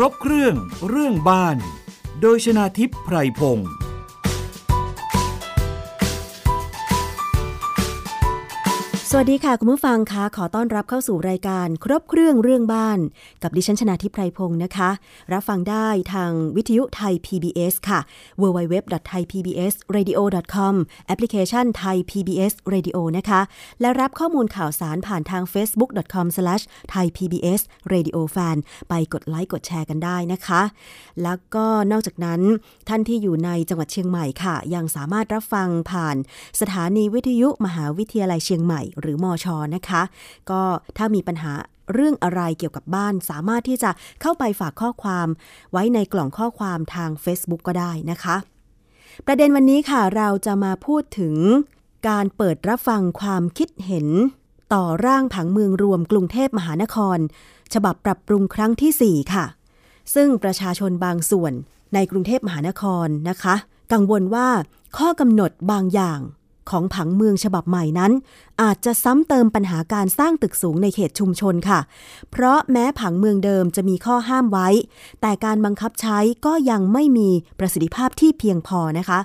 รบเครื่องเรื่องบ้าน โดยชนาทิพย์ไพรพงศ์ สวัสดีค่ะ คุณผู้ฟังคะขอต้อนรับเข้าสู่รายการครบเครื่องเรื่องบ้าน กับดิฉันชนาทิพไพรพงศ์นะคะ รับฟังได้ทางวิทยุไทย PBS ค่ะ www.thaipbsradio.com แอปพลิเคชันไทย PBS Radio นะคะ และรับข้อมูลข่าวสารผ่านทาง facebook.com/thaipbsradiofan ไปกดไลค์กดแชร์กันได้นะคะ แล้วก็นอกจากนั้นท่านที่อยู่ในจังหวัดเชียงใหม่ค่ะ ยังสามารถรับฟังผ่านสถานีวิทยุมหาวิทยาลัยเชียงใหม่หรือมอชอนะคะ ก็ถ้ามีปัญหาเรื่องอะไรเกี่ยวกับบ้าน สามารถที่จะเข้าไปฝากข้อความไว้ในกล่องข้อความทาง Facebook ก็ได้นะคะ ประเด็นวันนี้ค่ะเราจะมาพูดถึงการเปิดรับฟังความคิดเห็น ต่อร่างผังเมืองรวมกรุงเทพมหานคร ฉบับปรับปรุงครั้งที่ 4 ค่ะ ซึ่งประชาชนบางส่วนในกรุงเทพมหานครนะคะ กังวลว่าข้อกำหนดบางอย่าง ของผังเมืองฉบับใหม่นั้น อาจจะซ้ำเติมปัญหาการสร้างตึกสูงในเขตชุมชนค่ะ เพราะแม้ผังเมืองเดิมจะมีข้อห้ามไว้ แต่การบังคับใช้ก็ยังไม่มีประสิทธิภาพที่เพียงพอนะคะ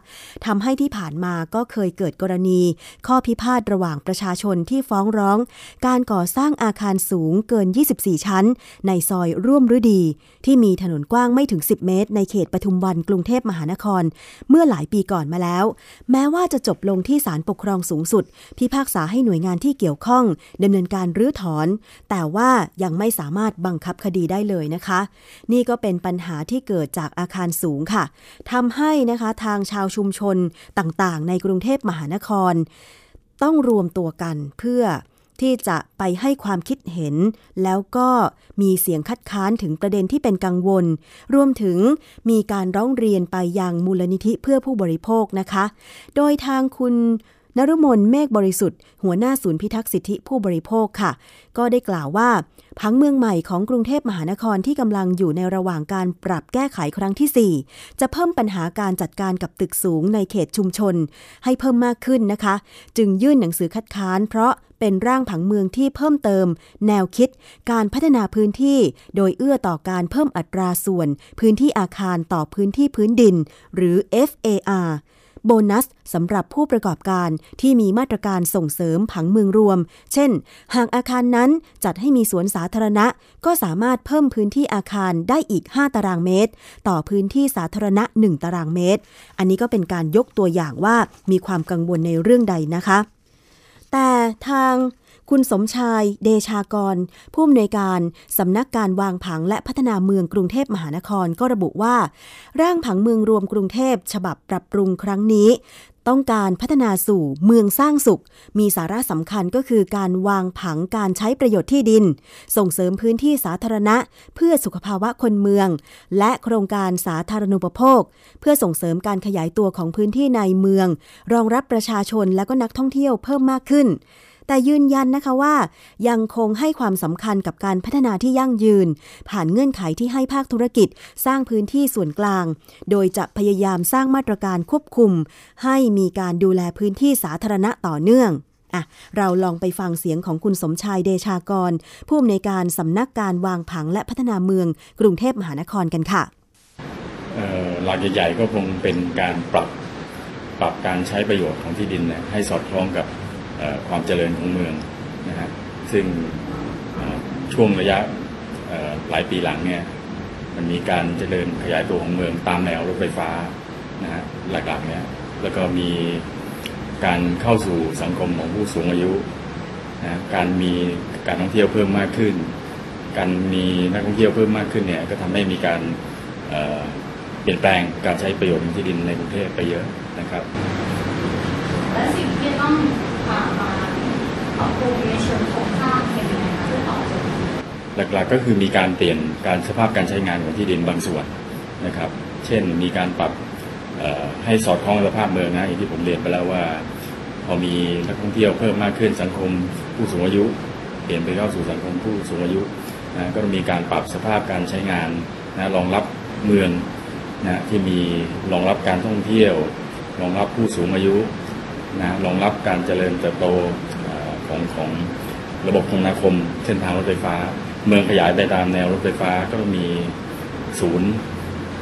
ทำให้ที่ผ่านมาก็เคยเกิดกรณี ข้อพิพาทระหว่างประชาชนที่ฟ้องร้อง การก่อสร้างอาคารสูงเกิน 24 ชั้น ในซอยร่วมฤดี ที่มีถนนกว้างไม่ถึง 10 เมตร ในเขตปทุมวันกรุงเทพมหานคร เมื่อหลายปีก่อนมาแล้ว แม้ว่าจะจบลงที่ศาลปกครองสูงสุด พิพากษาให้หน่วยงานที่เกี่ยวข้องดำเนินการรื้อถอน แต่ว่ายังไม่สามารถบังคับคดีได้เลยนะคะ นี่ก็เป็นปัญหาที่เกิดจากอาคารสูงค่ะทำให้นะคะทางชาวชุมชนต่างๆ ในกรุงเทพมหานคร ต้องรวมตัวกันเพื่อ ที่จะไปให้ความคิดเห็น แล้วก็มีเสียงคัดค้านถึงประเด็นที่เป็นกังวล รวมถึงมีการร้องเรียนไปยังมูลนิธิเพื่อผู้บริโภคนะคะ โดยทางคุณ นรุมนเมฆบริสุทธิ์ หัวหน้าศูนย์พิทักษ์สิทธิผู้บริโภคค่ะ ก็ได้กล่าวว่าพังเมืองใหม่ของกรุงเทพมหานครที่กำลังอยู่ในระหว่างการปรับแก้ไขครั้งที่ 4 จะเพิ่มปัญหาการจัดการกับตึกสูงในเขตชุมชน ให้เพิ่มมากขึ้นนะคะ จึงยื่นหนังสือคัดค้านเพราะเป็นร่างผังเมืองที่เพิ่มเติม แนวคิด การพัฒนาพื้นที่ โดยเอื้อต่อการเพิ่มอัตราส่วน พื้นที่อาคารต่อพื้นที่พื้นดิน หรือ FAR โบนัสสำหรับผู้ประกอบการที่มีมาตรการส่งเสริมผังเมืองรวม เช่น หากอาคารนั้นจัดให้มีสวนสาธารณะ ก็สามารถเพิ่มพื้นที่อาคารได้อีก 5 ตารางเมตร ต่อพื้นที่สาธารณะ 1 ตารางเมตร อันนี้ก็เป็นการยกตัวอย่างว่ามีความกังวลในเรื่องใดนะคะ แต่ทาง คุณสมชายเดชากร ผู้อำนวยการสำนักการวางผังและพัฒนาเมืองกรุงเทพมหานครก็ระบุว่า ร่างผังเมืองรวมกรุงเทพฉบับปรับปรุงครั้งนี้ ต้องการพัฒนาสู่เมืองสร้างสุข มีสาระสำคัญก็คือการวางผังการใช้ประโยชน์ที่ดิน ส่งเสริมพื้นที่สาธารณะ เพื่อสุขภาวะคนเมือง และโครงการสาธารณูปโภค เพื่อส่งเสริมการขยายตัวของพื้นที่ในเมือง รองรับประชาชนและก็นักท่องเที่ยวเพิ่มมากขึ้น แต่ยืนยันนะคะว่า ยังคงให้ความสำคัญกับการพัฒนาที่ยั่งยืน ผ่านเงื่อนไขที่ให้ภาคธุรกิจ สร้างพื้นที่ส่วนกลาง โดยจะพยายามสร้างมาตรการควบคุม ให้มีการดูแลพื้นที่สาธารณะต่อเนื่องอะเราลองไปฟังเสียงของคุณสมชายเดชากร ผู้อำนวยการสำนักการวางผังและพัฒนาเมือง กรุงเทพมหานครกันค่ะหลักใหญ่ๆก็คงเป็นการปรับปรับการใช้ประโยชน์ของที่ดินให้สอดคล้องกับ ความเจริญของเมืองนะฮะซึ่งช่วงระยะหลายปีหลังเนี่ยมันมีการเจริญขยายตัวของเมืองตามแนวรถไฟฟ้านะฮะหลักๆเนี่ยแล้วก็มีการเข้าสู่สังคมของผู้สูงอายุนะการมีการท่องเที่ยวเพิ่มมากขึ้น การมีนักท่องเที่ยวเพิ่มมากขึ้นเนี่ยก็ทำให้มีการเปลี่ยนแปลงการใช้ประโยชน์ของที่ดินในกรุงเทพไปเยอะนะครับ และสิ่งที่ต้อง มาปรับปรุงในเชิงโครงสร้างเป็นยังไงคะเพื่อตอบโจทย์หลักๆก็คือมีการเปลี่ยนการสภาพการใช้งานของที่ดินบางส่วนนะครับ เช่นมีการปรับให้สอดคล้องสภาพเมืองนะอย่างที่ผมเรียนไปแล้วว่า พอมีนักท่องเที่ยวเพิ่มมากขึ้นสังคม ผู้สูงอายุ เปลี่ยนไปเข้าสู่สังคมผู้สูงอายุนะก็มีการปรับสภาพการใช้งานนะรองรับเมืองนะที่มีรองรับการท่องเที่ยวรองรับผู้สูงอายุ นะรองรับการเจริญเติบโตของของระบบคมนาคม เส้นทางรถไฟฟ้า เมืองขยายไปตามแนวรถไฟฟ้าก็มีศูนย์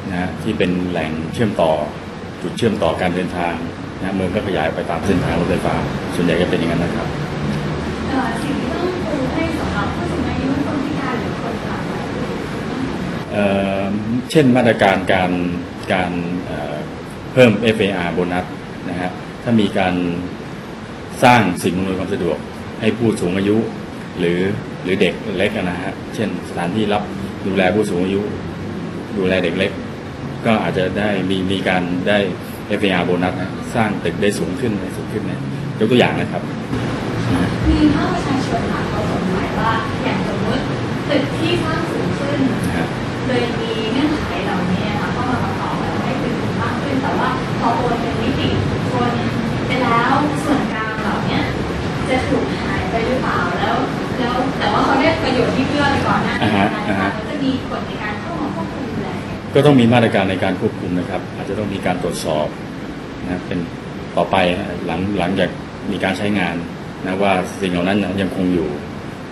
นะฮะที่เป็นแหล่งเชื่อมต่อจุดเชื่อมต่อการเดินทางนะฮะเมืองก็ขยายไปตามเส้นทางรถไฟฟ้า ส่วนใหญ่ก็เป็นอย่างนั้นนะครับเอ่อสิ่งที่ต้องปูให้สำหรับผู้สูงอายุคนพิการหรือคนขาดเอ่อเช่นมาตรการการการเอ่อเพิ่ม FAR โบนัสนะฮะ ถ้ามีการสร้างสิ่งอำนวยความสะดวก ให้ผู้สูงอายุ หรือหรือเด็กเล็กนะฮะเช่น สถานที่รับดูแลผู้สูงอายุ ดูแลเด็กเล็ก ก็อาจจะได้มีมีการได้ FAR โบนัสนะสร้างตึกได้สูงขึ้นสูงขึ้นนะยกตัวอย่างนะครับ มีภาคประชาชนค่ะเขาสงสัยว่าอย่างสมมติตึกที่สร้างสูงขึ้นนะฮะโดยมีเงื่อนไขเหล่านี้ค่ะเข้ามาประกอบแล้วให้ตึกมากขึ้นแต่ว่าพอโอนเป็นนิติบุคคลไป แล้วส่วนกลางเหล่านี้จะถูกหายไปหรือเปล่าแล้วแล้วแต่ว่าเขาได้ประโยชน์ที่เพื่อไปก่อนหน้านี้อ่าฮะนะอ่าคะฮะจะมีกฎในการเข้ามาควบคุมดูแลก็ต้องมีมาตรการในการควบคุมนะครับ อาจจะต้องมีการตรวจสอบนะเป็นต่อไปฮะหลังหลังจากมีการใช้งานนะว่าสิ่งเหล่านั้นยังคงอยู่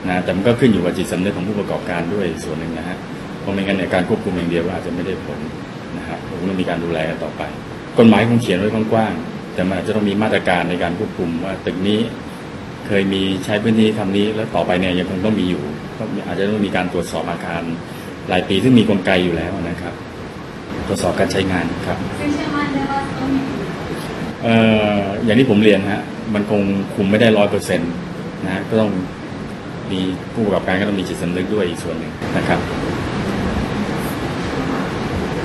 นะแต่มันก็ขึ้นอยู่กับจิตสำนึกของผู้ประกอบการด้วยส่วนหนึ่งนะฮะเพราะไม่งั้นเนี่ยการควบคุมอย่างเดียวก็อาจจะไม่ได้ผลนะครับผมต้องมีการดูแลกันต่อไปกฎหมายคงเขียนไว้กว้างๆ แต่มันอาจจะต้องมีมาตรการในการควบคุมว่าตึกนี้เคยมีใช้พื้นที่ทำนี้ แล้วต่อไปเนี่ยยังคงต้องมีอยู่ก็อาจจะต้องมีการตรวจสอบอาคารรายปีซึ่งมีกลไกอยู่แล้วนะครับ ตรวจสอบการใช้งานครับซึ่งเชื่อมั่นได้ว่าต้องมีเอ่ออย่างที่ผมเรียนฮะมันคงคุมไม่ได้ร้อยเปอร์เซ็นต์นะฮะก็ต้องมีผู้ประกอบการก็ต้องมีจิตสำนึกด้วยอีกส่วนหนึ่งนะครับ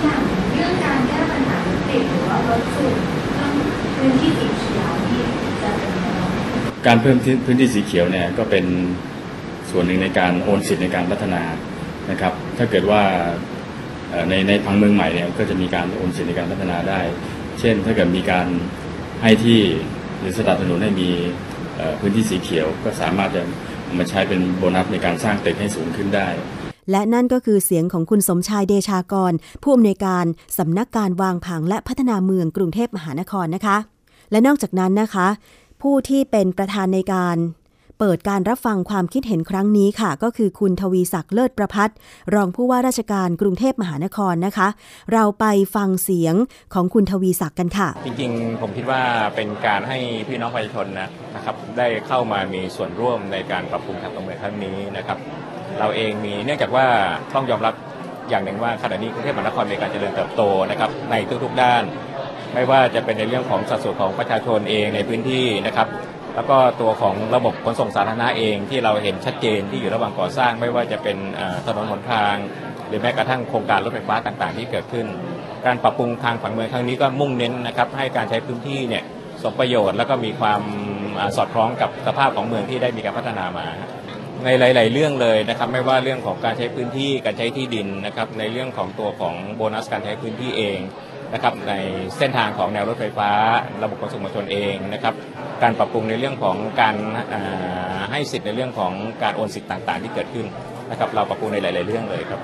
อย่างเรื่องการแก้ปัญหารถติดหรือว่ารถสูงต้อง พื้นที่สีเขียวที่จะเป็นยังไงการเพิ่มพื้นที่สีเขียวเนี่ยก็เป็นส่วนหนึ่งในการโอนสิทธิ์ในการพัฒนานะครับ ถ้าเกิดว่าในในพังเมืองใหม่เนี่ยก็จะมีการโอนสิทธิ์ในการพัฒนาได้ เช่น ถ้าเกิดมีการให้ที่หรือสนับสนุนให้มีพื้นที่สีเขียวก็สามารถจะมาใช้เป็นโบนัสในการสร้างตึกให้สูงขึ้นได้ และนั่นก็คือเสียงของคุณสมชายเดชากร ผู้อำนวยการสำนักการวางผังและพัฒนาเมืองกรุงเทพมหานครนะคะ และนอกจากนั้นนะคะ ผู้ที่เป็นประธานในการเปิดการรับฟังความคิดเห็นครั้งนี้ค่ะ ก็คือคุณทวีศักดิ์เลิศประพัฒน์รองผู้ว่าราชการกรุงเทพมหานครนะคะ เราไปฟังเสียงของคุณทวีศักดิ์กันค่ะ จริงๆ ผมคิดว่าเป็นการให้พี่น้องประชาชนนะนะครับได้เข้ามามีส่วนร่วมในการปรับปรุงทางการเมืองครั้งนี้นะครับ เราเองมีเนื่องจากว่าต้องยอมรับอย่างหนึ่งว่าขณะนี้กรุงเทพมหานครมีการเจริญเติบโตนะครับในทุกๆด้าน ไม่ว่าจะเป็นในเรื่องของสัดส่วนของประชาชนเองในพื้นที่นะครับ แล้วก็ตัวของระบบขนส่งสาธารณะเองที่เราเห็นชัดเจนที่อยู่ระหว่างก่อสร้าง ไม่ว่าจะเป็นถนนหนทาง หรือแม้กระทั่งโครงการรถไฟฟ้าต่างๆ ที่เกิดขึ้น การปรับปรุงทางผังเมืองครั้งนี้ก็มุ่งเน้นนะครับให้การใช้พื้นที่เนี่ยสมประโยชน์แล้วก็มีความอสอดคล้องกับสภาพของเมืองที่ได้มีการพัฒนามาในหลาย ๆ เรื่องเลยนะครับไม่ว่าเรื่องของการใช้พื้นที่การใช้ที่ดินนะครับในเรื่องของตัวของโบนัสการใช้พื้นที่เอง นะครับในเส้นทางของแนวรถไฟฟ้า ระบบขนส่งมวลชนเองนะครับการปรับปรุงในเรื่องของการให้สิทธิ์ในเรื่องของการโอนสิทธิ์ต่างๆ ที่เกิดขึ้นนะครับเราปรับปรุงในหลาย ๆ เรื่องเลยครับ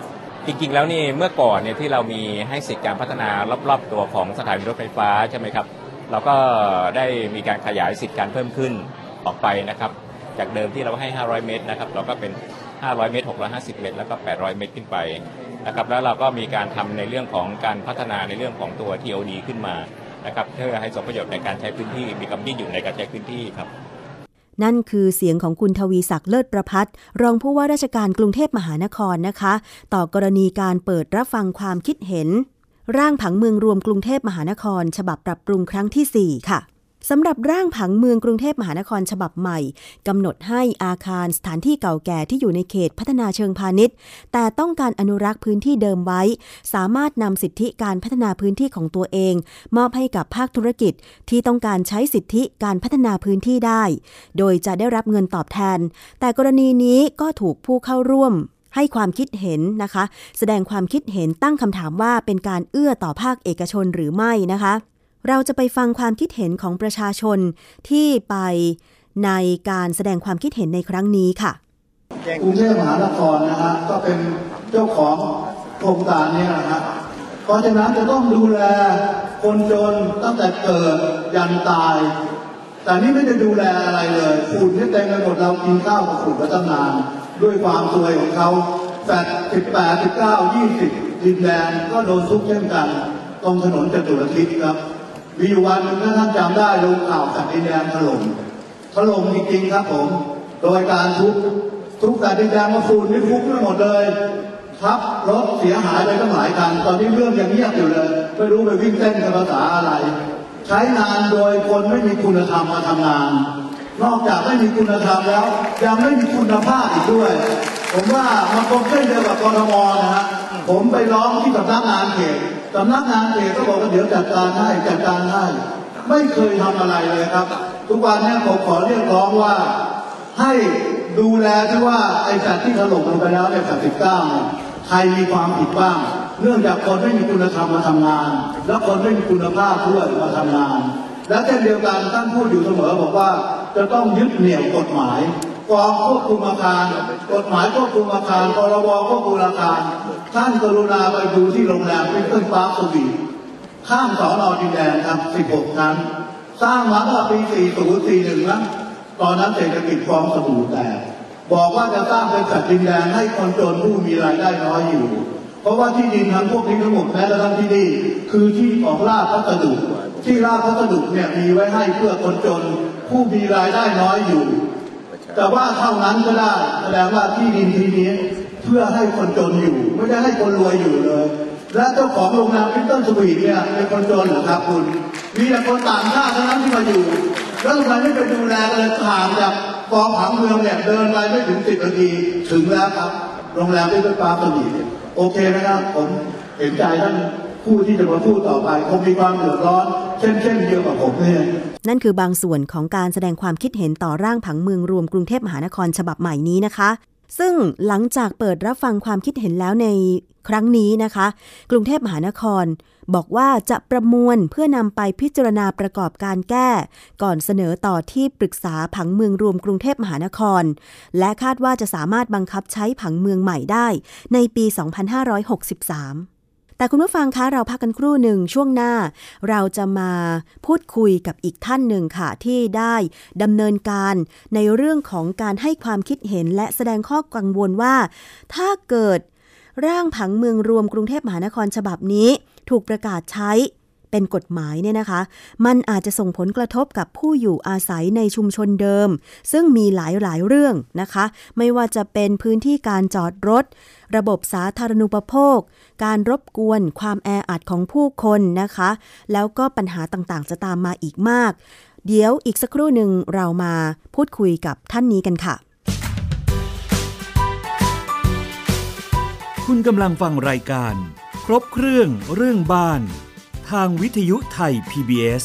จริงๆ แล้วนี่เมื่อก่อนเนี่ยที่เรามีให้สิทธิ์การพัฒนารอบๆ ตัวของสถานีรถไฟฟ้าใช่ไหมครับ เราก็ได้มีการขยายสิทธิ์การเพิ่มขึ้นออกไปนะครับ จากเดิมที่เราให้ 500 เมตรนะครับ เราก็เป็น 500 เมตร 650 เมตร แล้วก็ 800 เมตรขึ้นไป นะครับแล้วเราก็มีการทำในเรื่องของการพัฒนาในเรื่องของตัว TOD ขึ้นมานะครับเพื่อให้สมประโยชน์ในการใช้พื้นที่มีกำยืดหยุ่นในการใช้พื้นที่ครับนั่นคือเสียงของคุณทวีศักดิ์เลิศประพัฒน์รองผู้ว่าราชการกรุงเทพมหานครนะคะ ต่อกรณีการเปิดรับฟังความคิดเห็น ร่างผังเมืองรวมกรุงเทพมหานคร ฉบับปรับปรุงครั้งที่ 4 ค่ะ สำหรับร่างผังเมืองกรุงเทพมหานครฉบับใหม่กำหนดให้อาคารสถานที่เก่าแก่ที่อยู่ในเขตพัฒนาเชิงพาณิชย์ แต่ต้องการอนุรักษ์พื้นที่เดิมไว้ สามารถนำสิทธิการพัฒนาพื้นที่ของตัวเอง มอบให้กับภาคธุรกิจที่ต้องการใช้สิทธิการพัฒนาพื้นที่ได้ โดยจะได้รับเงินตอบแทน แต่กรณีนี้ก็ถูกผู้เข้าร่วมให้ความคิดเห็นนะคะ แสดงความคิดเห็นตั้งคำถามว่าเป็นการเอื้อต่อภาคเอกชนหรือไม่นะคะ เราจะไปฟังความคิดเห็นของประชาชนที่ไปในการแสดงความคิดเห็นในครั้งนี้ค่ะกรุงเทพมหานครนะฮะก็เป็นเจ้าของโครงการนี้นะฮะเพราะฉะนั้นจะต้องดูแลคนจนตั้งแต่เกิดยันตาย แต่นี่ไม่ได้ดูแลอะไรเลยฝุ่นที่เต็มไปหมดเรากินข้าวกับฝุ่นมาตั้งนาน ด้วยความซวยของเขาแปดสิบแปดสิบเก้ายี่สิบดินแดงก็โดนทุบเช่นกันตรงถนนจตุรทิศครับ มีอยู่วันหนึ่งถ้าท่านจำได้ลงข่าวสัตว์ดินแดงถล่มถล่มจริงๆครับผม โดยการทุบทุบสัตว์ดินแดงมาฝุ่นนี่ฟุ้งไปหมดเลยทับรถเสียหายไปตั้งหลายคันตอนนี้เรื่องยังเงียบอยู่เลยไม่รู้ไปวิ่งเต้นกับภาษาอะไร ใช้งานโดยคนไม่มีคุณธรรมมาทำงาน นอกจากไม่มีคุณธรรมแล้ว ยังไม่มีคุณภาพอีกด้วย ผมว่ามันคงเช่นเดียวกับกรทมนะฮะ ผมไปร้องที่สำนักงานเขตสำนักงานเขตก็บอกว่าเดี๋ยวจัดการให้จัดการให้ไม่เคยทำอะไรเลยครับ ทุกวันนี้ผมขอเรียกร้องว่า ให้ดูแลที่ว่าไอ้สัตว์ที่ถล่มลงไปแล้วในสัตว์สิบเก้าเนี่ยใครมีความผิดบ้าง เนื่องจากคนไม่มีคุณธรรมมาทำงาน แล้วคนไม่มีคุณภาพด้วยมาทำงาน และเช่นเดียวกันท่านพูดอยู่เสมอบอกว่าจะต้องยึดเหนี่ยวกฎหมาย กองควบคุมอาคารกฎหมายควบคุมอาคารพรบควบคุมอาคาร ท่านกรุณาไปดูที่โรงแรมเป็นเพื่อนปาสวีข้ามสอนอดินแดงครับ16ชั้นสร้างมาเมื่ปี 4041นะตอนนั้นเศรษฐกิจฟองสบู่แตกบอกว่าจะสร้างเป็นสัตว์ดินแดงให้คนจนผู้มีรายได้น้อยอยู่ เพราะว่าที่ดินทั้งพวกนี้ทั้งหมดแม้กระทั่งที่นี่คือที่ของราชพัสดุ ที่ราชพัสดุเนี่ยมีไว้ให้เพื่อคนจนผู้มีรายได้น้อยอยู่ แต่ว่าเท่านั้นก็ได้แสดงว่าที่ดินที่นี้เพื่อให้คนจนอยู่ ไม่ได้ให้คนรวยอยู่เลย และเจ้าของโรงแรมพิทเทิลสวีทเนี่ยเป็นคนจนเหรอครับคุณ มีแต่คนต่างชาติเท่านั้นที่มาอยู่ แล้วทำไมไม่ไปดูแลเลยผ่านจากกองผังเมืองเนี่ยเดินไปไม่ถึงสิบนาทีถึงแล้วครับ โรงแรมพิทเทิลปาร์คสวีทโอเคนะครับผมเห็นใจท่าน ผู้ที่จะมาพูดต่อไปคงมีความเดือดร้อนเช่นเช่นเดียวกับผมเนี่ยนั่นคือบางส่วนของการแสดงความคิดเห็นต่อร่างผังเมืองรวมกรุงเทพมหานครฉบับใหม่นี้นะคะ ซึ่งหลังจากเปิดรับฟังความคิดเห็นแล้วในครั้งนี้นะคะ กรุงเทพมหานคร บอกว่าจะประมวลเพื่อนำไปพิจารณาประกอบการแก้ ก่อนเสนอต่อที่ปรึกษาผังเมืองรวมกรุงเทพมหานคร และคาดว่าจะสามารถบังคับใช้ผังเมืองใหม่ได้ในปี 2563 แต่คุณผู้ฟังคะเราพักกันครู่หนึ่งช่วงหน้า เราจะมาพูดคุยกับอีกท่านหนึ่งค่ะ ที่ได้ดำเนินการในเรื่องของการให้ความคิดเห็นและแสดงข้อกังวลว่า ถ้าเกิดร่างผังเมืองรวมกรุงเทพมหานครฉบับนี้ ถูกประกาศใช้ เป็นกฎหมายเนี่ยนะคะ มันอาจจะส่งผลกระทบกับผู้อยู่อาศัยในชุมชนเดิม ซึ่งมีหลายหลายเรื่องนะคะ ไม่ว่าจะเป็นพื้นที่การจอดรถ ระบบสาธารณูปโภค การรบกวน ความแออัดของผู้คนนะคะ แล้วก็ปัญหาต่างๆ จะตามมาอีกมาก เดี๋ยวอีกสักครู่หนึ่งเรามาพูดคุยกับท่านนี้กันค่ะคุณกำลังฟังรายการ ครบเครื่องเรื่องบ้าน ทางวิทยุไทย PBS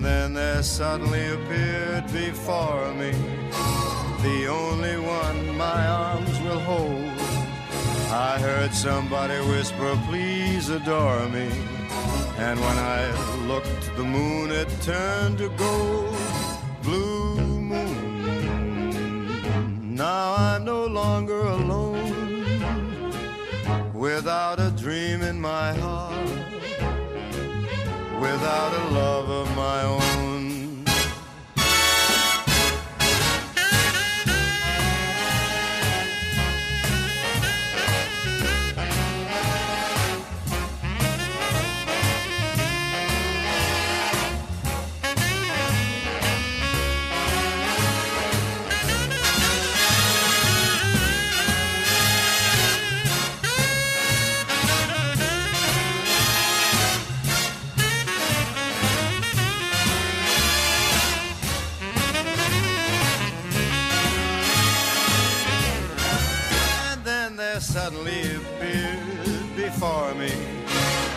And then there suddenly appeared before me the only one my arms will hold. I heard somebody whisper, please adore me. And when I looked, the moon had turned to gold. Blue moon, now I'm no longer alone without a dream in my heart, without a love of my own.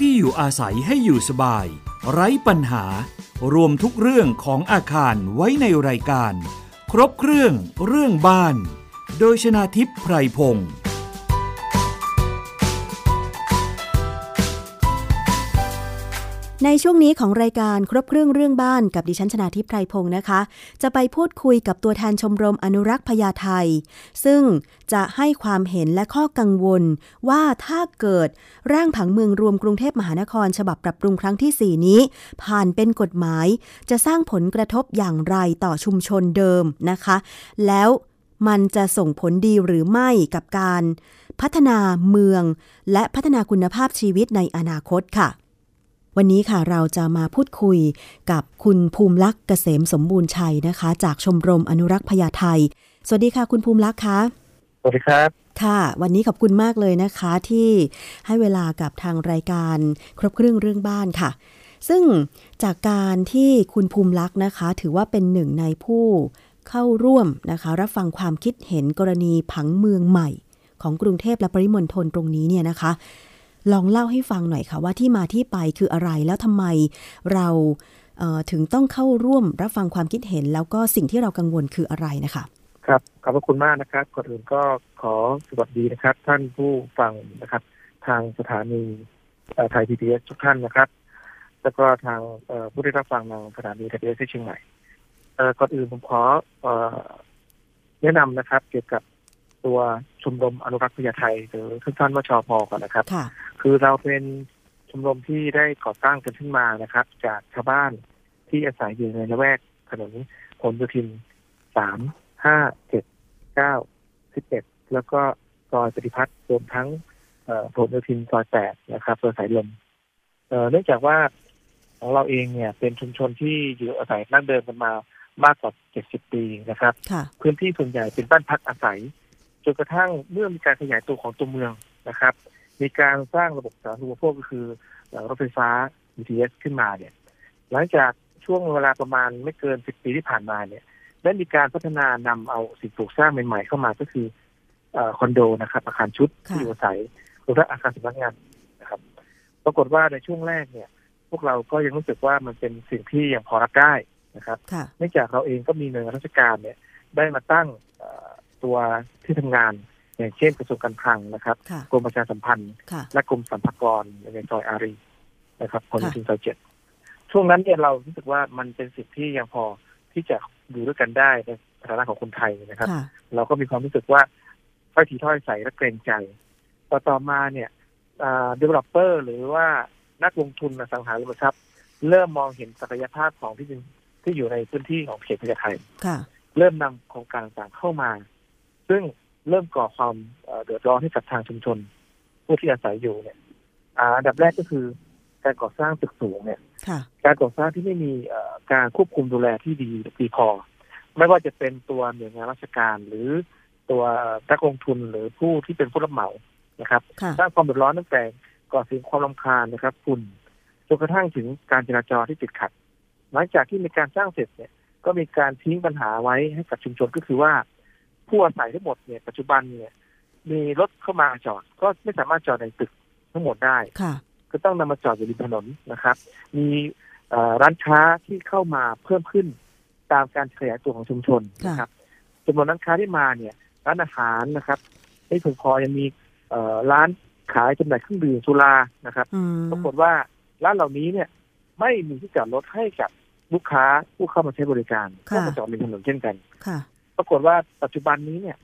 ที่อยู่อาศัยให้อยู่สบาย ไร้ปัญหา รวมทุกเรื่องของอาคารไว้ในรายการ ครบเครื่อง เรื่องบ้าน โดยชนาทิพย์ไพรพงศ์ ในช่วงนี้ของรายการครบเครื่องเรื่องบ้านกับดิฉันชนาทิพไพรพงศ์นะคะ จะไปพูดคุยกับตัวแทนชมรมอนุรักษ์พญาไทซึ่งจะให้ความเห็นและข้อกังวล ว่าถ้าเกิดร่างผังเมืองรวมกรุงเทพมหานคร ฉบับปรับปรุงครั้งที่ 4 นี้ ผ่านเป็นกฎหมาย จะสร้างผลกระทบอย่างไรต่อชุมชนเดิมนะคะ แล้วมันจะส่งผลดีหรือไม่กับการ พัฒนาเมือง และพัฒนาคุณภาพชีวิตในอนาคตค่ะ วันนี้ค่ะเราจะมาพูดคุยกับคุณภูมิลักษณ์เกษมสมบูรณ์ชัยนะคะ จากชมรมอนุรักษ์พญาไทสวัสดีค่ะ คุณภูมิลักษณ์คะสวัสดีครับ ค่ะ วันนี้ขอบคุณมากเลยนะคะที่ให้เวลากับทางรายการครบเครื่องเรื่องบ้านค่ะ ซึ่งจากการที่คุณภูมิลักษณ์นะคะ ถือว่าเป็นหนึ่งในผู้เข้าร่วมนะคะ รับฟังความคิดเห็นกรณีผังเมืองใหม่ ของกรุงเทพและปริมณฑลตรงนี้เนี่ยนะคะ ลองเล่าให้ฟังหน่อยค่ะว่าที่มาที่ไปคืออะไรแล้วทำไมเราเอ่อถึงต้องเข้าร่วมรับฟังความคิดเห็น แล้วก็สิ่งที่เรากังวลคืออะไรนะคะครับขอบพระคุณมากนะครับก่อนอื่นก็ขอสวัสดีนะครับ ท่านผู้ฟังนะครับ ทางสถานีเอ่อไทยพีบีเอสทุกท่านนะครับ แล้วก็ทางเอ่อผู้ได้รับฟังทางสถานีไทยพีบีเอสที่เชียงใหม่เอ่อก่อนอื่นผมขอเอ่อแนะนำนะครับ เกี่ยวกับตัวชมรมอนุรักษ์พญาไทหรือสั้นๆว่าชอพอก่อนนะครับ ค่ะคือเราเป็นชมรมที่ได้ก่อตั้งกันขึ้นมานะครับ จากชาวบ้านที่อาศัยอยู่ในละแวกถนนผลโยธินสามห้าเจ็ดเก้าสิบเอ็ดแล้วก็ซอยปฏิพัฒน์รวมทั้งเอ่อผลโยธินซอยแปดนะครับซอยสายลมเอ่อเนื่องจากว่าของเราเองเนี่ย เป็นชุมชนที่อยู่อาศัยนั่งเดิมกันมามากกว่าเจ็ดสิบปีนะครับค่ะพื้นที่ส่วนใหญ่เป็นบ้านพักอาศัยจนกระทั่งเมื่อมีการขยายตัวของตัวเมืองนะครับ มีการสร้างระบบสาธารณูปโภคก็คือเอ่อรถไฟฟ้า BTS ขึ้นมาเนี่ย หลังจากช่วงเวลาประมาณไม่เกินสิบปีที่ผ่านมาเนี่ยได้มีการพัฒนานำเอาสิ่งปลูกสร้างใหม่ๆเข้ามาก็คือเอ่อคอนโดนะครับ อาคารชุดค่ะที่อยู่อาศัยหรือว่าอาคารสำนักงานนะครับ ปรากฏว่าในช่วงแรกเนี่ย พวกเราก็ยังรู้สึกว่ามันเป็นสิ่งที่ยังพอรับได้นะครับค่ะเนื่องจากเราเองก็มีหน่วยงานราชการเนี่ย ได้มาตั้งเอ่อตัวที่ทำงาน อย่างเช่นกระทรวงการคลังนะครับค่ะกรมประชาสัมพันธ์ค่ะและกรมสรรพากรในซอยอารีนะครับพลค่ะถึงซอยเจ็ดช่วงนั้นเนี่ยเรารู้สึกว่ามันเป็นสิ่งที่ยังพอที่จะอยู่ด้วยกันได้ในฐานะของคนไทยนะครับค่ะเราก็มีความรู้สึกว่าถ้อยทีถ้อยอาศัยและเกรงใจต่อต่อมาเนี่ย developer หรือว่านักลงทุนอสังหาริมทรัพย์ เริ่มมองเห็นศักยภาพของที่ดินที่อยู่ในพื้นที่ของเขตพญาไทค่ะเริ่มนำโครงการต่างๆเข้ามา ซึ่ง เริ่มก่อความเอ่อเดือดร้อนให้กับทางชุมชน ผู้ที่อาศัยอยู่เนี่ยอ่าอันดับแรกก็คือการก่อสร้างตึกสูงเนี่ยค่ะการก่อสร้างที่ไม่มีเอ่อการควบคุมดูแลที่ดีดีพอ ไม่ว่าจะเป็นตัวหน่วยงานราชการหรือตัวนักลงทุนหรือผู้ที่เป็นผู้รับเหมานะครับค่ะสร้างความเดือดร้อนตั้งแต่ก่อสิ่งความรำคาญนะครับฝุ่นจนกระทั่งถึงการจราจรที่ติดขัด หลังจากที่มีการสร้างเสร็จเนี่ย ก็มีการทิ้งปัญหาไว้ให้กับชุมชนก็คือว่า ผู้อาศัยทั้งหมดเนี่ยปัจจุบันเนี่ย มีรถเข้ามาจอด ก็ไม่สามารถจอดในตึกทั้งหมดได้ค่ะก็ต้องนำมาจอดอยู่ริมถนนนะครับ มีร้านค้าที่เข้ามาเพิ่มขึ้นตามการขยายตัวของชุมชนนะครับจำนวนร้านค้าที่มาเนี่ย ร้านอาหารนะครับไม่เพียงพอยังมีร้านขายจำหน่ายเครื่องดื่มสุรานะครับปรากฏว่าร้านเหล่านี้เนี่ย ไม่มีที่จอดรถให้กับลูกค้าผู้เข้ามาใช้บริการก็มาจอดริมถนนเช่นกัน ปรากฏว่าปัจจุบันนี้เนี่ย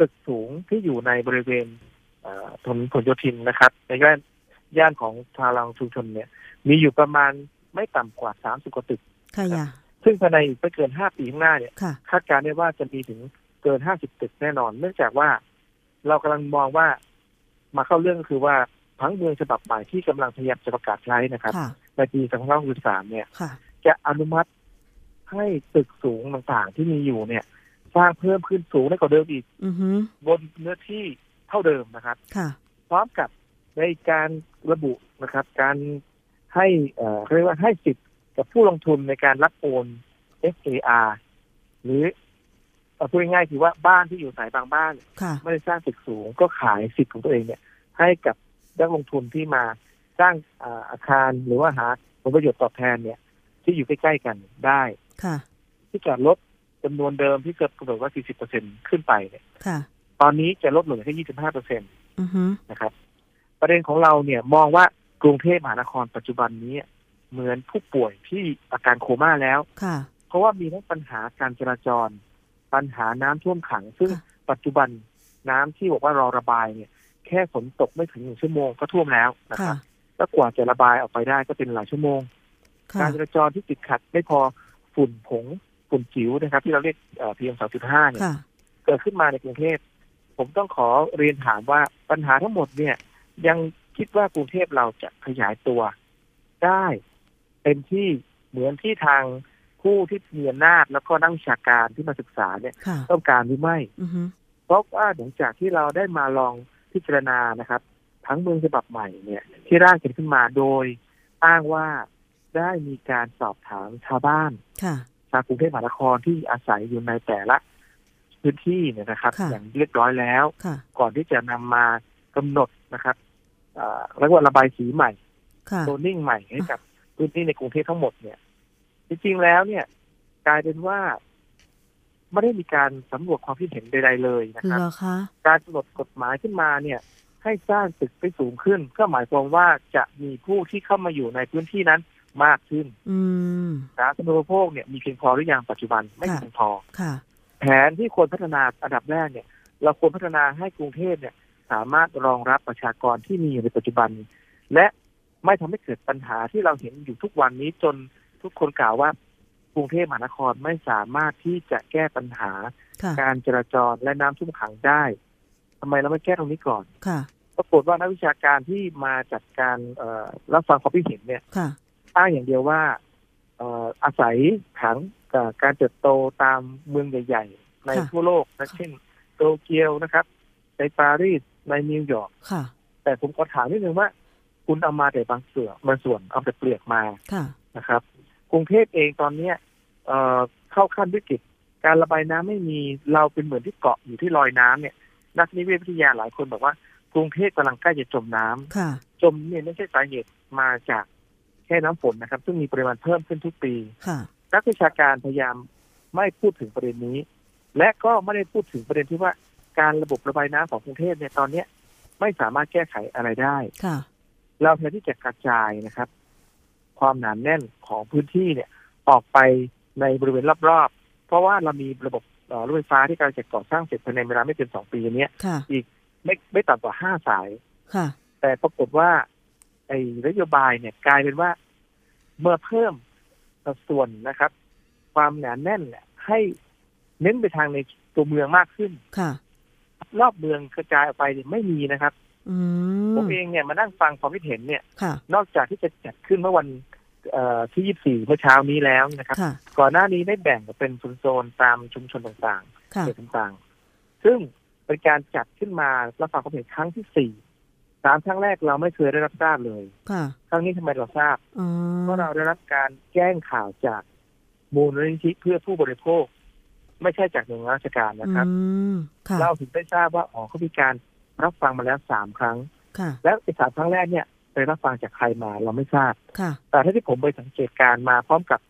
ตึกสูงที่อยู่ในบริเวณเอ่อถนนผลโยธินนะครับ ในย่านย่านของทารังชุมชนเนี่ย มีอยู่ประมาณไม่ต่ำกว่า30กว่าตึกค่ะอย่าซึ่งภายในอีกไม่เกิน5ปีข้างหน้าเนี่ยค่ะคาดการณ์ได้ว่าจะมีถึงเกิน50ตึกแน่นอน เนื่องจากว่าเรากำลังมองว่ามาเข้าเรื่องก็คือว่าพังเมืองฉบับใหม่ที่กำลังพยายามจะประกาศใช้นะครับค่ะในปี2563เนี่ยค่ะจะอนุมัติให้ตึกสูงต่างๆที่มีอยู่เนี่ย สร้างเพิ่มขึ้นสูงได้กว่าเดิมอีกอือฮึบนเนื้อที่เท่าเดิมนะครับค่ะพร้อมกับในการระบุนะครับ การให้เอ่อเขาเรียกว่าให้สิทธิ์กับผู้ลงทุนในการรับโอน FAR หรือเอ่อพูดง่ายๆคือว่าบ้านที่อยู่สายบางบ้านค่ะไม่ได้สร้างตึกสูงก็ขายสิทธิ์ของตัวเองเนี่ย ให้กับนักลงทุนที่มาสร้างอ่าอาคารหรือว่าหาผลประโยชน์ตอบแทนเนี่ย ที่อยู่ใกล้ๆกันได้ค่ะที่จอดรถ จำนวนเดิมที่เกิดกำหนดว่า 40%ขึ้นไปเนี่ยค่ะตอนนี้จะลดลงเหลือแค่ 25%อือฮึนะครับ ประเด็นของเราเนี่ยมองว่ากรุงเทพมหานครปัจจุบันนี้เหมือนผู้ป่วยที่อาการโคม่าแล้วค่ะเพราะว่ามีทั้งปัญหาการจราจร ปัญหาน้ำท่วมขัง ซึ่งค่ะปัจจุบันน้ำที่บอกว่ารอระบายเนี่ย แค่ฝนตกไม่ถึงหนึ่งชั่วโมงก็ท่วมแล้วนะคค่ะรับแล้วกว่าจะระบายออกไปได้ก็เป็นหลายชั่วโมงค่ะการจราจรที่ติดขัดไม่พอฝุ่นผง ฝุ่นจิ๋วนะครับ ที่เราเรียกพีเอ็มสองจุดห้าเนี่ยค่ะเกิดขึ้นมาในกรุงเทพผมต้องขอเรียนถามว่าปัญหาทั้งหมดเนี่ย ยังคิดว่ากรุงเทพเราจะขยายตัวได้เป็นที่เหมือนที่ทางผู้ที่มีอำนาจแล้วก็นักวิชาการที่มาศึกษาเนี่ยค่ะต้องการหรือไม่อือฮึเพราะว่าหลังจากที่เราได้มาลองพิจารณานะครับ ทั้งเมืองฉบับใหม่เนี่ย ที่ร่างกันขึ้นมาโดยอ้างว่าได้มีการสอบถามชาวบ้านค่ะ ชาวกรุงเทพมหานครที่อาศัยอยู่ในแต่ละพื้นที่เนี่ยนะครับค่ะอย่างเรียบร้อยแล้วค่ะก่อนที่จะนำมากำหนดนะครับเอ่อเรียกว่าระบายสีใหม่ค่ะโซนนิ่งใหม่ให้กับพื้นที่ในกรุงเทพทั้งหมดเนี่ย จริงๆแล้วเนี่ย กลายเป็นว่าไม่ได้มีการสำรวจความคิดเห็นใดๆเลยนะครับเหรอคะการกำหนดกฎหมายขึ้นมาเนี่ย ให้สร้างตึกไปสูงขึ้น ก็หมายความว่าจะมีผู้ที่เข้ามาอยู่ในพื้นที่นั้น มากขึ้นอืมสาธารณูปโภคเนี่ยมีเพียงพอหรือยังปัจจุบันไม่ค่ะเพียงพอค่ะแผนที่ควรพัฒนาอันดับแรกเนี่ย เราควรพัฒนาให้กรุงเทพเนี่ย สามารถรองรับประชากรที่มีอยู่ในปัจจุบัน และไม่ทำให้เกิดปัญหาที่เราเห็นอยู่ทุกวันนี้จนทุกคนกล่าวว่ากรุงเทพมหานครไม่สามารถที่จะแก้ปัญหาค่ะการจราจรและน้ำท่วมขังได้ทำไมเราไม่แก้ตรงนี้ก่อนค่ะปรากฏว่านักวิชาการที่มาจัดการเอ่อรับฟังความคิดเห็นเนี่ยค่ะ อ้างอย่างเดียวว่าเอ่ออาศัยผังกับการเติบโตตามเมืองใหญ่ ๆ ในค่ะทั่วโลกนะเช่นโตเกียวนะครับ ในปารีสในนิวยอร์กค่ะแต่ผมขอถามนิดนึงว่า คุณเอามาแต่บางส่วนบางส่วนเอาแต่เปลือกมาค่ะนะครับ กรุงเทพเองตอนเนี้ยเอ่อเข้าขั้นวิกฤตการระบายน้ำไม่มีเราเป็นเหมือนที่เกาะอยู่ที่ลอยน้ำเนี่ย นักนิเวศวิทยาหลายคนบอกว่ากรุงเทพกำลังใกล้จะจมน้ำค่ะ จมเนี่ยไม่ใช่สาเหตุมาจาก แค่น้ำฝนนะครับ ซึ่งมีปริมาณเพิ่มขึ้นทุกปีค่ะนักวิชาการพยายามไม่พูดถึงประเด็นนี้ และก็ไม่ได้พูดถึงประเด็นที่ว่าการระบบระบายน้ำของกรุงเทพเนี่ยตอนเนี้ยไม่สามารถแก้ไขอะไรได้ค่ะเราแทนที่จะกระจายนะครับ ความหนาแน่นของพื้นที่เนี่ย ออกไปในบริเวณรอบๆ เพราะว่าเรามีระบบเอ่อรถไฟฟ้าที่กำลังจะก่อสร้างเสร็จภายในเวลาไม่เกินสองปีเนี้ยค่ะไม่ไม่ต่ำกว่าห้าสายค่ะแต่ปรากฏว่า ไอ้นโยบายเนี่ยกลายเป็นว่าเมื่อเพิ่มสัดส่วนนะครับ ความหนาแน่นเนี่ยให้เน้นไปทางในตัวเมืองมากขึ้นค่ะรอบเมืองกระจายออกไปเนี่ยไม่มีนะครับอืผมมเองเนี่ยมานั่งฟังความคิดเห็นเนี่ยค่ะนอกจากที่จะจัดขึ้นเมื่อวันเอ่อที่24เมื่อเช้านี้แล้วนะครับค่ะก่อนหน้านี้ได้แบ่งเป็นโซนๆตามชุมชนต่างๆค่ะเขตต่างๆ ซึ่งเป็นการจัดขึ้นมารับฟังความเห็นครั้งที่สี่ สามครั้งแรกเราไม่เคยได้รับทราบเลยค่ะครั้งนี้ทำไมเราทราบอ๋อเพราะเราได้รับการแจ้งข่าวจากมูลนิธิเพื่อผู้บริโภค ไม่ใช่จากหน่วยงานราชการนะครับอืมค่ะเราถึงได้ทราบว่าอ๋อเขามีการรับฟังมาแล้วสามครั้งค่ะแล้วไอ้สามครั้งแรกเนี่ยไปรับฟังจากใครมาเราไม่ทราบค่ะแต่ถ้าที่ผมไปสังเกตการณ์มาพร้อมกับ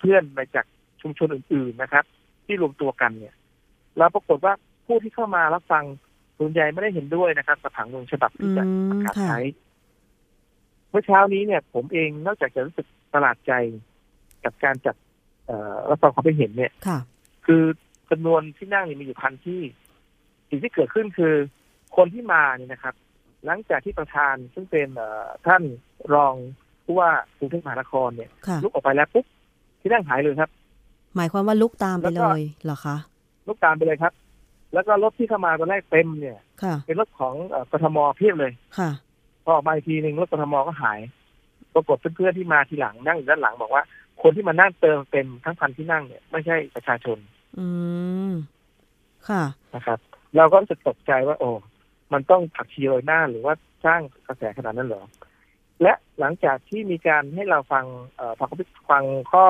เพื่อนๆมาจากชุมชนอื่น ๆนะครับ ที่รวมตัวกันเนี่ยเราปรากฏว่าผู้ที่เข้ามารับฟัง ส่วนใหญ่ไม่ได้เห็นด้วยนะครับกับผังเมืองฉบับที่จะอืมประกาศค่ะใช้เมื่อเช้านี้เนี่ย ผมเองนอกจากจะรู้สึกประหลาดใจกับการจัดเอ่อรับฟังความคิดเห็นเนี่ยค่ะคือจำนวนที่นั่งเนี่ยมีอยู่พันที่ สิ่งที่เกิดขึ้นคือ คนที่มาเนี่ยนะครับ หลังจากที่ประธานซึ่งเป็นเอ่อท่านรองผู้ว่ากรุงเทพมหานครเนี่ยค่ะลุกออกไปแล้วปุ๊บที่นั่งหายเลยครับ หมายความว่าลุกตามไปแล้วเลก็ยเหรอคะลุกตามไปเลยครับ แล้วก็รถที่เข้ามาตอนแรกเต็มเนี่ย ค่ะ เป็นรถของเอ่อกทมเพียบเลยค่ะ พอออกมาอีกทีหนึ่งรถกทมก็หาย ปรากฏเพื่อนๆที่มาทีหลังนั่งอยู่ด้านหลังบอกว่า คนที่มานั่งเติมเต็มทั้งพันที่นั่งเนี่ยไม่ใช่ประชาชน อืม ค่ะนะครับ เราก็รู้สึกตกใจว่า โอ้มันต้องผักชีโรยหน้าหรือว่าสร้างกระแสขนาดนั้นเหรอ และหลังจากที่มีการให้เราฟังเอ่อฟังฟังข้อ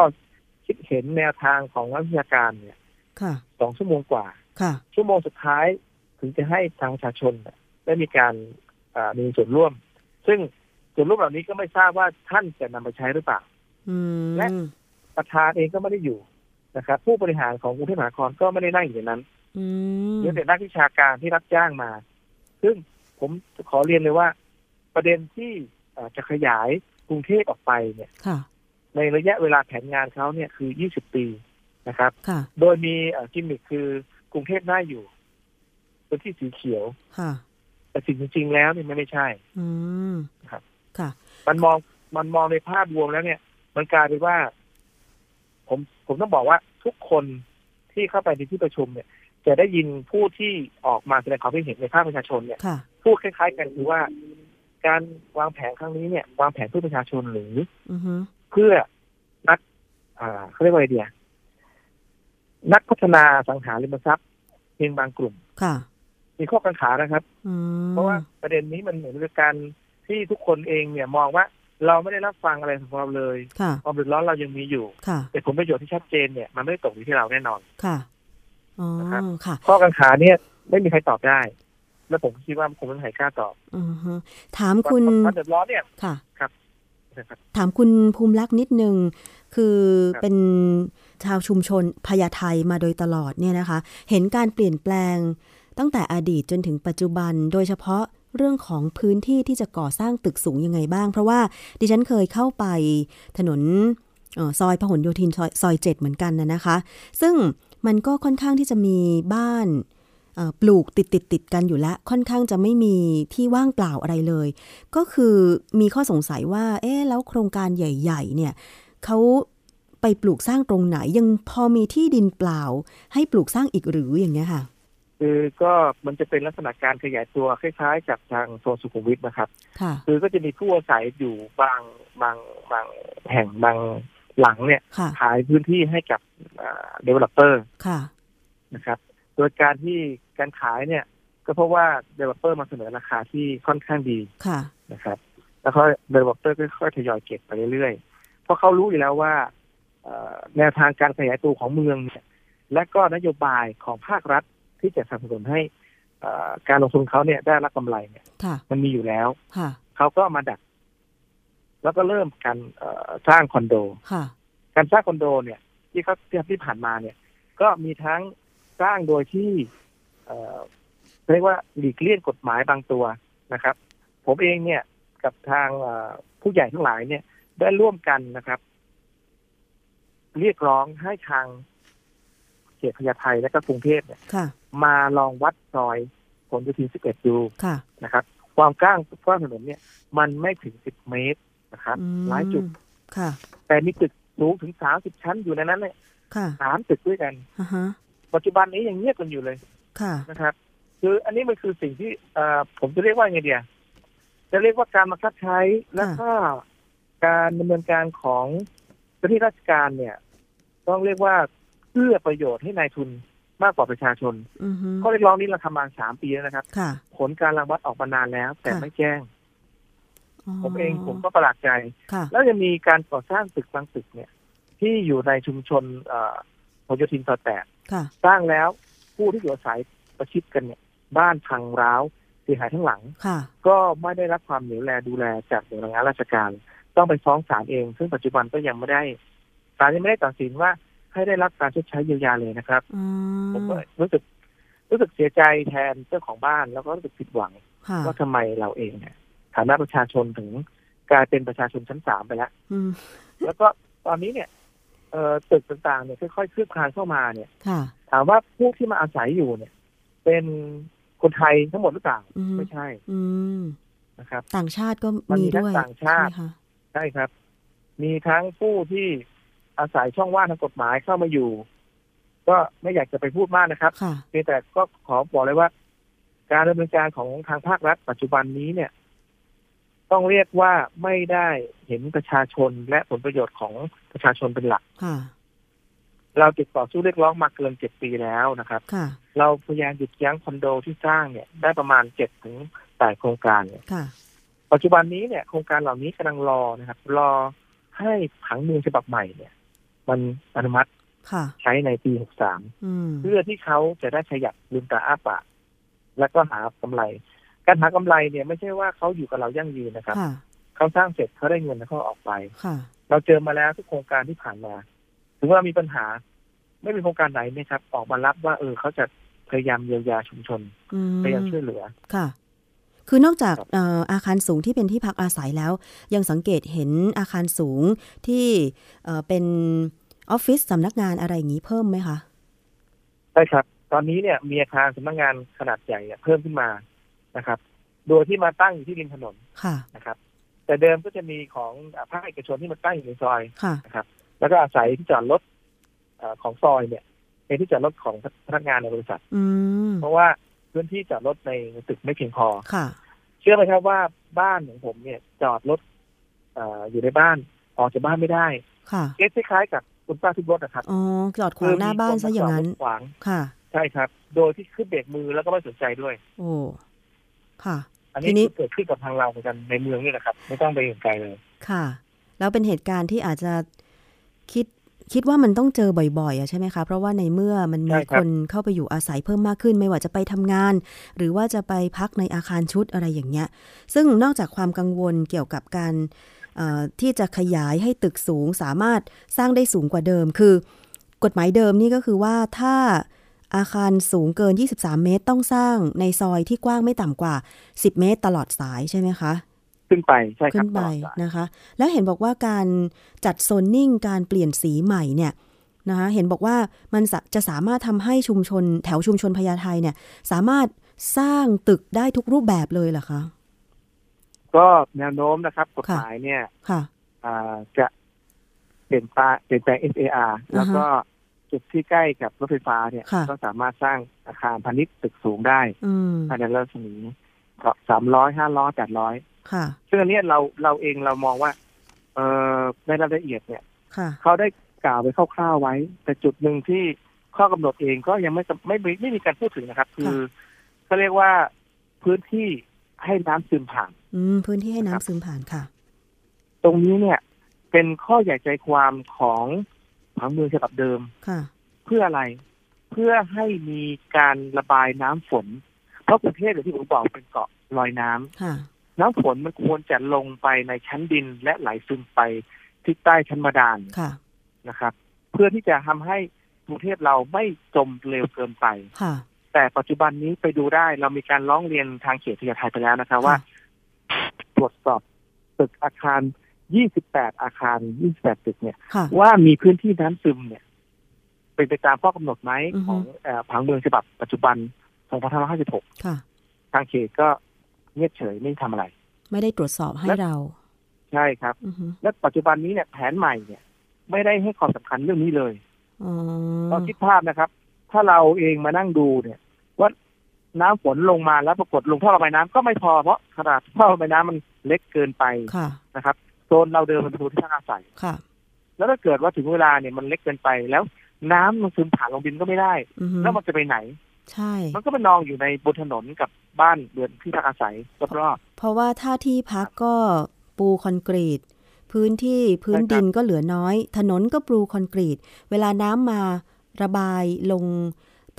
คิดเห็นแนวทางของนักวิชาการเนี่ยค่ะสองชั่วโมงกว่า ค่ะชั่วโมงสุดท้ายถึงจะให้ทางประชาชนเนี่ยได้มีการเอ่อมีส่วนร่วม ซึ่งส่วนร่วมเหล่านี้ก็ไม่ทราบว่าท่านจะนำไปใช้หรือเปล่าอืมและประธานเองก็ไม่ได้อยู่นะครับผู้บริหารของกรุงเทพมหานครก็ไม่ได้นั่งอยู่ในนั้นอืมเหลือแต่นักวิชาการที่รับจ้างมา ซึ่งผมขอเรียนเลยว่า ประเด็นที่เอ่อจะขยายกรุงเทพออกไปเนี่ยค่ะในระยะเวลาแผนงานเขาเนี่ยคือ 20 ปีนะครับค่ะโดยมีเอ่อกิมมิคคือ กรุงเทพน่าอยู่พื้นที่สีเขียวค่ะ แต่สิ่งจริง ๆ แล้วเนี่ยมันไม่ใช่ อืมครับ ค่ะ มันมองมันมองในภาพรวมแล้วเนี่ย มันกลายเป็นว่า ผมผมต้องบอกว่าทุกคนที่เข้าไปในที่ประชุมเนี่ย จะได้ยินผู้ที่ออกมาแสดงความคิดเห็นในภาคประชาชนเนี่ยค่ะพูดคล้าย ๆ กันคือว่า การวางแผนครั้งนี้เนี่ย วางแผนเพื่อประชาชนหรือ อือฮึเพื่อนัก อ่าเขาเรียกว่าอะไรเดีย นักพัฒนาสังหาริมทรัพย์เพียงบางกลุ่มค่ะ มีข้อกังขานะครับอืมเพราะว่าประเด็นนี้มันเหมือนกับการที่ทุกคนเองเนี่ยมองว่าเราไม่ได้รับฟังอะไรของเราเลยค่ะความเดือดร้อนเรายังมีอยู่ค่ะแต่ผลประโยชน์ที่ชัดเจนเนี่ยมันไม่ได้ตกอยู่ที่เราแน่นอนค่ะอ๋อนะครับค่ะ ข้อกังขาเนี่ยไม่มีใครตอบได้ และผมคิดว่าคงไม่มีใครกล้าตอบอือฮึถามคุณความเดือดร้อนเนี่ยค่ะนะครับ ถามคุณภูมิลักษณ์นิดนึงคือครับเป็น ชาวชุมชนพญาไทมาโดยตลอดเนี่ยนะคะ เห็นการเปลี่ยนแปลงตั้งแต่อดีตจนถึงปัจจุบัน โดยเฉพาะเรื่องของพื้นที่ที่จะก่อสร้างตึกสูงยังไงบ้าง เพราะว่าดิฉันเคยเข้าไปถนนออซอยพหลโยธินซอยเจ็ดเหมือนกันนะนะคะ ซึ่งมันก็ค่อนข้างที่จะมีบ้านออปลูกติดติดติดกันอยู่แล้ว ค่อนข้างจะไม่มีที่ว่างเปล่าอะไรเลย ก็คือมีข้อสงสัยว่า เอ๊ะแล้วโครงการใหญ่ ๆ เนี่ยเขา ไปปลูกสร้างตรงไหนยังพอมีที่ดินเปล่า ให้ปลูกสร้างอีกหรืออย่างเงี้ยค่ะคือก็มันจะเป็นลักษณะการขยายตัวคล้ายๆกับทางโซนสุขุมวิทนะครับค่ะคือก็จะมีผู้อาศัยอยู่บางบางบางแห่งบางหลังเนี่ยค่ะขายพื้นที่ให้กับ developer ค่ะนะครับ โดยการที่การขายเนี่ย ก็เพราะว่า developer มาเสนอราคาที่ค่อนข้างดีค่ะนะครับ แล้วก็ developer ก็ค่อยๆทยอยเก็บไปเรื่อยๆ เพราะเขารู้อยู่แล้วว่าเอ่อ แนวทางการขยายตัวของเมืองเนี่ยและก็นโยบายของภาครัฐที่จะสนับสนุนให้เอ่อการลงทุนเขาเนี่ยได้รับกำไรเนี่ยค่ะมันมีอยู่แล้วค่ะเขาก็มาดัก แล้วก็เริ่มการเอ่อสร้างคอนโดค่ะการสร้างคอนโดเนี่ย ที่เขาที่ที่ผ่านมาเนี่ย ก็มีทั้งสร้างโดยที่เอ่อเรียกว่าหลีกเลี่ยงกฎหมายบางตัวนะครับ ผมเองเนี่ยกับทางเอ่อผู้ใหญ่ทั้งหลายเนี่ย ได้ร่วมกันนะครับ เรียกร้องให้ทางเขตพญาไทและก็กรุงเทพเนี่ยค่ะมาลองวัดซอยผลโยธิน 11 ดูค่ะนะครับ ความกว้างกว้างถนนเนี่ย มันไม่ถึง 10 เมตรนะครับอืมหลายจุดค่ะแต่มีตึกสูงถึง 30 ชั้นอยู่ในนั้นเนี่ยค่ะสามตึกด้วยกันอ่าฮะปัจจุบันนี้ยังเงียบกันอยู่เลยค่ะนะครับ คืออันนี้มันคือสิ่งที่เอ่อผมจะเรียกว่าไงเดียจะเรียกว่าการบังคับใช้และก็การดำเนินการของเจ้าหน้าที่ราชการเนี่ย ต้องเรียกว่าเพื่อประโยชน์ให้นายทุนมากกว่าประชาชนอือฮึข้อเรียกร้องนี้เราทำมาสามปีแล้วนะครับค่ะผลการรังวัดออกมานานแล้ว แต่ค่ะไม่แจ้ง ผมเองผมก็ประหลาดใจค่ะแล้วยังมีการก่อสร้างตึกบางตึกเนี่ย ที่อยู่ในชุมชนเอ่อพหลโยธินซอยแปดค่ะสร้างแล้วผู้ที่อยู่อาศัยประชิดกันเนี่ย บ้านพังร้าวเสียหายทั้งหลังค่ะก็ไม่ได้รับความเหนียวแลดูแลจากหน่วยงานราชการ ต้องไปฟ้องศาลเอง ซึ่งปัจจุบันก็ยังไม่ได้ศาลยังไม่ได้ตัดสินว่าให้ได้รับการชดใช้เยียวยาเลยนะครับอืผมมก็รู้สึก รู้สึกเสียใจแทนเจ้าของบ้าน แล้วก็รู้สึกผิดหวังค่ะว่าทำไมเราเองเนี่ยฐานะประชาชนถึงกลายเป็นประชาชนชั้นสามไปแล้วอืมแล้วก็ตอนนี้เนี่ยเอ่อตึกต่างๆเนี่ยค่อยๆคืบคลานเข้ามาเนี่ยค่ะถามว่าผู้ที่มาอาศัยอยู่เนี่ย เป็นคนไทยทั้งหมดหรือเปล่าอืมไม่ใช่อืมนะครับ ต่างชาติก็มันมีมีด้วยทั้งต่างชาติ ใไหมคะใช่ครับ มีทั้งผู้ที่อาศัยช่องว่างทางกฎหมายเข้ามาอยู่ ก็ไม่อยากจะไปพูดมากนะครับค่ะเพียงแต่ก็ขอบอกเลยว่า การดำเนินการของทางภาครัฐ ปัจจุบันนี้เนี่ย ต้องเรียกว่าไม่ได้เห็นประชาชนและผลประโยชน์ของประชาชนเป็นหลักค่ะเราติดต่อสู้เรียกร้องมาเกินเจ็ดปีแล้วนะครับค่ะเราพยายามหยุดยั้งคอนโดที่สร้างเนี่ย ได้ประมาณเจ็ดถึงแปดโครงการเนี่ยค่ะ ปัจจุบันนี้เนี่ยโครงการเหล่านี้กำลังรอนะครับ รอให้ผังเมืองฉบับใหม่เนี่ย มันอนุมัติค่ะใช้ในปีหกสามอืมเพื่อที่เขาจะได้ขยับลืมตาอ้าปากแล้วก็หากำไร การหากำไรเนี่ยไม่ใช่ว่าเขาอยู่กับเรายั่งยืนนะครับค่ะเขาสร้างเสร็จเขาได้เงินแล้วเขาออกไปค่ะเราเจอมาแล้วทุกโครงการที่ผ่านมา ถึงว่ามีปัญหา ไม่มีโครงการไหนนะครับ ออกมารับว่า เออเขาจะพยายามเยียวยาชุมชนอืมพยายามช่วยเหลือค่ะ คือนอกจากครับเอ่ออาคารสูงที่เป็นที่พักอาศัยแล้ว ยังสังเกตเห็นอาคารสูงที่เอ่อเป็นออฟฟิศสำนักงานอะไรอย่างนี้เพิ่มไหมคะใช่ครับ ตอนนี้เนี่ยมีอาคารสำนักงานขนาดใหญ่เนี่ยเพิ่มขึ้นมานะครับ โดยที่มาตั้งอยู่ที่ริมถนนค่ะนะครับ แต่เดิมก็จะมีของภาคเอกชนที่มาตั้งอยู่ในซอยค่ะนะครับ แล้วก็อาศัยที่จอดรถเอ่อของซอยเนี่ยเป็นที่จอดรถของพนักงานในบริษัทอืมเพราะว่า พื้นที่จอดรถในตึกไม่เพียงพอค่ะ เชื่อไหมครับว่าบ้านของผมเนี่ยจอดรถเอ่ออยู่ในบ้านออกจากบ้านไม่ได้ค่ะเคสคล้ายๆกับคุณป้าทุบรถนะครับอ๋อจอดขวางหน้าบ้านซะอย่างนั้นคืมีคมจดรถขวางค่ะ ใช่ครับ โดยที่ขึ้นเบรกมือแล้วก็ไม่สนใจด้วย โอ้ค่ะ อันทีนี้นี้คือเกิดขึ้นกับทางเราเหมือนกันในเมืองนี่แหละครับ ไม่ต้องไปอื่นไกลเลยค่ะ แล้วเป็นเหตุการณ์ที่อาจจะคิด คิดว่ามันต้องเจอบ่อยๆอะใช่ไหมคะ เพราะว่าในเมื่อมันมีใช่ครัคบนเข้าไปอยู่อาศัยเพิ่มมากขึ้น ไม่ว่าจะไปทำงาน หรือว่าจะไปพักในอาคารชุดอะไรอย่างเงี้ย ซึ่งนอกจากความกังวลเกี่ยวกับการเอ่อที่จะขยายให้ตึกสูงสามารถสร้างได้สูงกว่าเดิม คือกฎหมายเดิมนี่ก็คือว่าถ้าอาคารสูงเกิน 23 เมตรต้องสร้างในซอยที่กว้างไม่ต่ำกว่า 10 เมตรตลอดสายใช่ไหมคะ ขึ้นไปใช่คขึ้รับนไปตลอดสายนะคะ แล้วเห็นบอกว่าการจัดโซนนิ่งการเปลี่ยนสีใหม่เนี่ยนะคะเห็นบอกว่ามันสะจะสามารถทำให้ชุมชนแถวชุมชนพญาไทเนี่ย สามารถสร้างตึกได้ทุกรูปแบบเลยเหรอคะก็แนวโน้มนะครับกฎหมายเนี่ยค่ะอ่าจะเปลี่ยนแปลงเปลี่ยนแปลง SAR แล้วก็จุดที่ใกล้กับรถไฟฟ้าเนี่ยค่ะก็สามารถสร้างอาคารพาณิชย์ตึกสูงได้อืมภายในรัศมีสามร้อยห้าร้อยแปดร้อย ค่ะ ซึ่งอันเนี้ยเราเราเองเรามองว่า เอ่อในรายละเอียดเนี่ยค่ะ เขาได้กล่าวไปคร่าวๆไว้ แต่จุดหนึ่งที่ข้อกำหนดเองก็ยังไม่ไม่ไม่ไม่มีการพูดถึงนะครับ คือเขาเรียกว่าพื้นที่ให้น้ำซึมผ่าน อืมพื้นที่ให้ครับน้ำซึมผ่านค่ะ ตรงนี้เนี่ย เป็นข้อใหญ่ใจความของผังเมืองฉบับเดิมค่ะ เพื่ออะไรเพื่อให้มีการระบายน้ำฝน เพราะกรุงเทพอย่างที่ผมบอกเป็นเกาะลอยน้ำค่ะ น้ำฝนมันควรจะลงไปในชั้นดินและไหลซึมไปที่ใต้ชั้นบาดาลค่ะนะครับ เพื่อที่จะทำให้กรุงเทพเราไม่จมเร็วเกินไปค่ะแต่ปัจจุบันนี้ไปดูได้เรามีการร้องเรียนทางเขตพญาไทไปแล้วนะครับว่า ตรวจสอบตึกอาคาร 28 อาคาร 28 ตึกเนี่ยค่ะว่ามีพื้นที่น้ำซึมเนี่ย เป็นไปตามข้อกำหนดไหมอือฮึของเอ่อผังเมืองฉบับปัจจุบัน 2556ค่ะทางเขตก็ เงียบเฉยไม่ทำอะไร ไม่ได้ตรวจสอบให้และเรา ใช่ครับอือฮึและปัจจุบันนี้เนี่ยแผนใหม่เนี่ย ไม่ได้ให้ความสำคัญเรื่องนี้เลยอ๋อเราคิดภาพนะครับ ถ้าเราเองมานั่งดูเนี่ย ว่าน้ำฝนลงมาแล้วปรากฏลงท่อระบายน้ำก็ไม่พอเพราะขนาดท่อระบายน้ำมันเล็กเกินไปค่ะนะครับโซนเราเดินมันเป็นโซนที่พักอาศัยค่ะ แล้วถ้าเกิดว่าถึงเวลาเนี่ยมันเล็กเกินไปแล้วน้ำมันซึมผ่านลงดินก็ไม่ได้อือฮึแล้วมันจะไปไหน ใช่ มันก็ไปนองอยู่ในบนถนนกับบ้านเรือนที่พักอาศัยรอบเพราะว่าถ้าที่พักก็ปูคอนกรีต พื้นที่พื้นใช่ครับดินก็เหลือน้อย ถนนก็ปูคอนกรีต เวลาน้ำมาระบายลง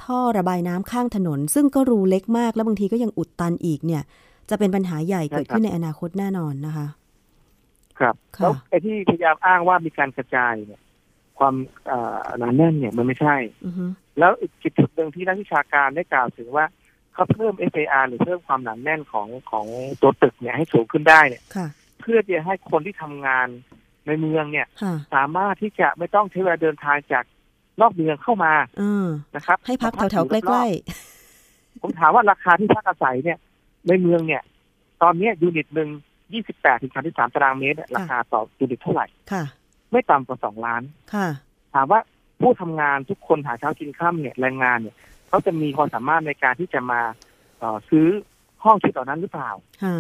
ท่อระบายน้ำข้างถนน ซึ่งก็รูเล็กมากแล้วบางทีก็ยังอุดตันอีกเนี่ย จะเป็นปัญหาใหญ่เกิดขึ้นในอนาคตแน่นอนนะคะๆครับค่ะแล้วไอ้ที่พยายามอ้างว่ามีการกระจายเนี่ย ความเอ่อหนาแน่นเนี่ยมันไม่ใช่อือฮึ แล้วอีกจุดหนึ่งที่นักวิชาการได้กล่าวถึงว่าเขาเพิ่ม FAR หรือเพิ่มความหนาแน่นของของตัวตึกเนี่ยให้สูงขึ้นได้เนี่ยค่ะเพื่อที่จะให้คนที่ทำงานในเมืองเนี่ยค่ะสามารถที่จะไม่ต้องใช้เวลาเดินทางจากนอกเมืองเข้ามาเออนะครับ ให้พักแถวๆใกมาล้ๆผมถามว่าราคาที่พักอาศัยเนี่ย ในเมืองเนี่ย ตอนเนี้ยยูนิตหนึ่ง28ถึง33ตารางเมตรเนี่ยราคาต่อยูนิตเท่าไหร่ๆค่ะ ไม่ต่ำกว่า2ล้านค่ะ ถามว่า ผู้ทำงานทุกคนหาเช้ากินข้ามเนี่ยแรงงานเนี่ยเขาจะมีความสามารถในการที่จะมาเอ่อซื้อห้องชุดเหล่านั้นหรือเปล่าค่ะ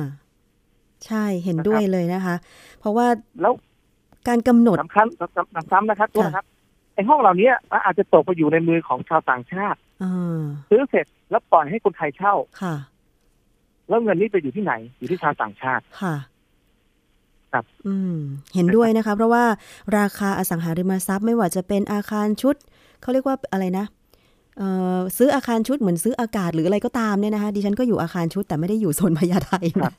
ใช่เห็นนะครับด้วยเลยนะคะ เพราะว่าแล้วการกำหนดสำคัญสำสำซ้ำนะครับตัวนะครับไอ้ห้องเหล่านี้อาจจะตกไปอยู่ในมือของชาวต่างชาติเออซื้อเสร็จแล้วปล่อยให้คนไทยเช่าค่ะ แล้วเงินนี้ไปอยู่ที่ไหน อยู่ที่ชาวต่างชาติค่ะ ครับอืมเห็นด้วยนะคะ เพราะว่าราคาอสังหาริมทรัพย์ไม่ว่าจะเป็นอาคารชุดเขาเรียกว่าอะไรนะเอ่อซื้ออาคารชุดเหมือนซื้ออากาศหรืออะไรก็ตามเนี่ยนะคะดิฉันก็อยู่อาคารชุดแต่ไม่ได้อยู่โซนพญาไทครันะบ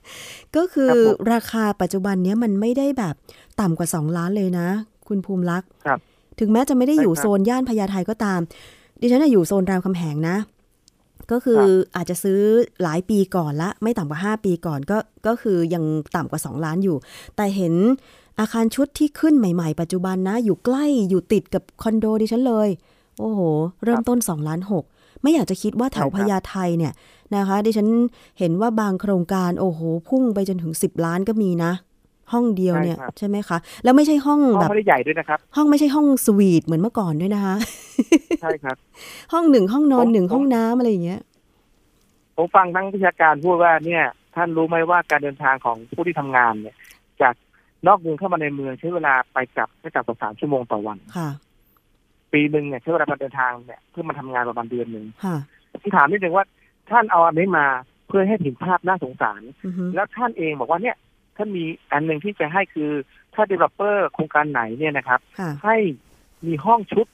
ก็คือครับผมราคาปัจจุบันเนี้ยมันไม่ได้แบบต่ำกว่า 2 ล้านเลยนะ คุณภูมิลักษณ์ครับถึงแม้จะไม่ได้อยู่ใช่ครับโซนย่านพญาไทก็ตาม ดิฉันน่ะอยู่โซนรามคำแหงนะ ก็คืออาจจะซื้อหลายปีก่อนละ ไม่ต่ำกว่า 5 ปีก่อนก็ก็คือยังต่ำกว่า 2 ล้านอยู่ แต่เห็นอาคารชุดที่ขึ้นใหม่ๆ ปัจจุบันนะ อยู่ใกล้อยู่ติดกับคอนโดดิฉันเลย โอ้โห เริ่มต้น 2 ล้าน 6 ไม่อยากจะคิดว่าแถวใช่ครับพญาไทเนี่ยนะคะ ดิฉันเห็นว่าบางโครงการโอ้โห พุ่งไปจนถึง 10 ล้านก็มีนะ ห้องเดียวเนี่ยใช่ครับใช่ไหมคะ แล้วไม่ใช่ห้องห้องแบบไม่ได้ใหญ่ด้วยนะครับ ห้องไม่ใช่ห้องสวีทเหมือนเมื่อก่อนด้วยนะคะใช่ครับ ห้องหนึ่งห้องนอนผมหนึ่งผมห้องน้ำอะไรอย่างเงี้ยผมฟังทั้งวิชาการพูดว่าเนี่ย ท่านรู้ไหมว่าการเดินทางของผู้ที่ทำงานเนี่ย จากนอกเมืองเข้ามาในเมืองใช้เวลาไปกลับไม่ต่ำกว่าสามชั่วโมงต่อวันค่ะ ปีหนึ่งเนี่ยใช้เวลาการเดินทางเนี่ยเพื่อมาทำงานประมาณเดือนหนึ่งค่ะผมถามนิดนึงว่าท่านเอาอันนี้มาเพื่อให้เห็นภาพน่าสงสารอือฮึแล้วท่านเองบอกว่าเนี่ย ท่านมีอันหนึ่งที่จะให้คือถ้า developer โครงการไหนเนี่ยนะครับ ค่ะ ให้มีห้องชุด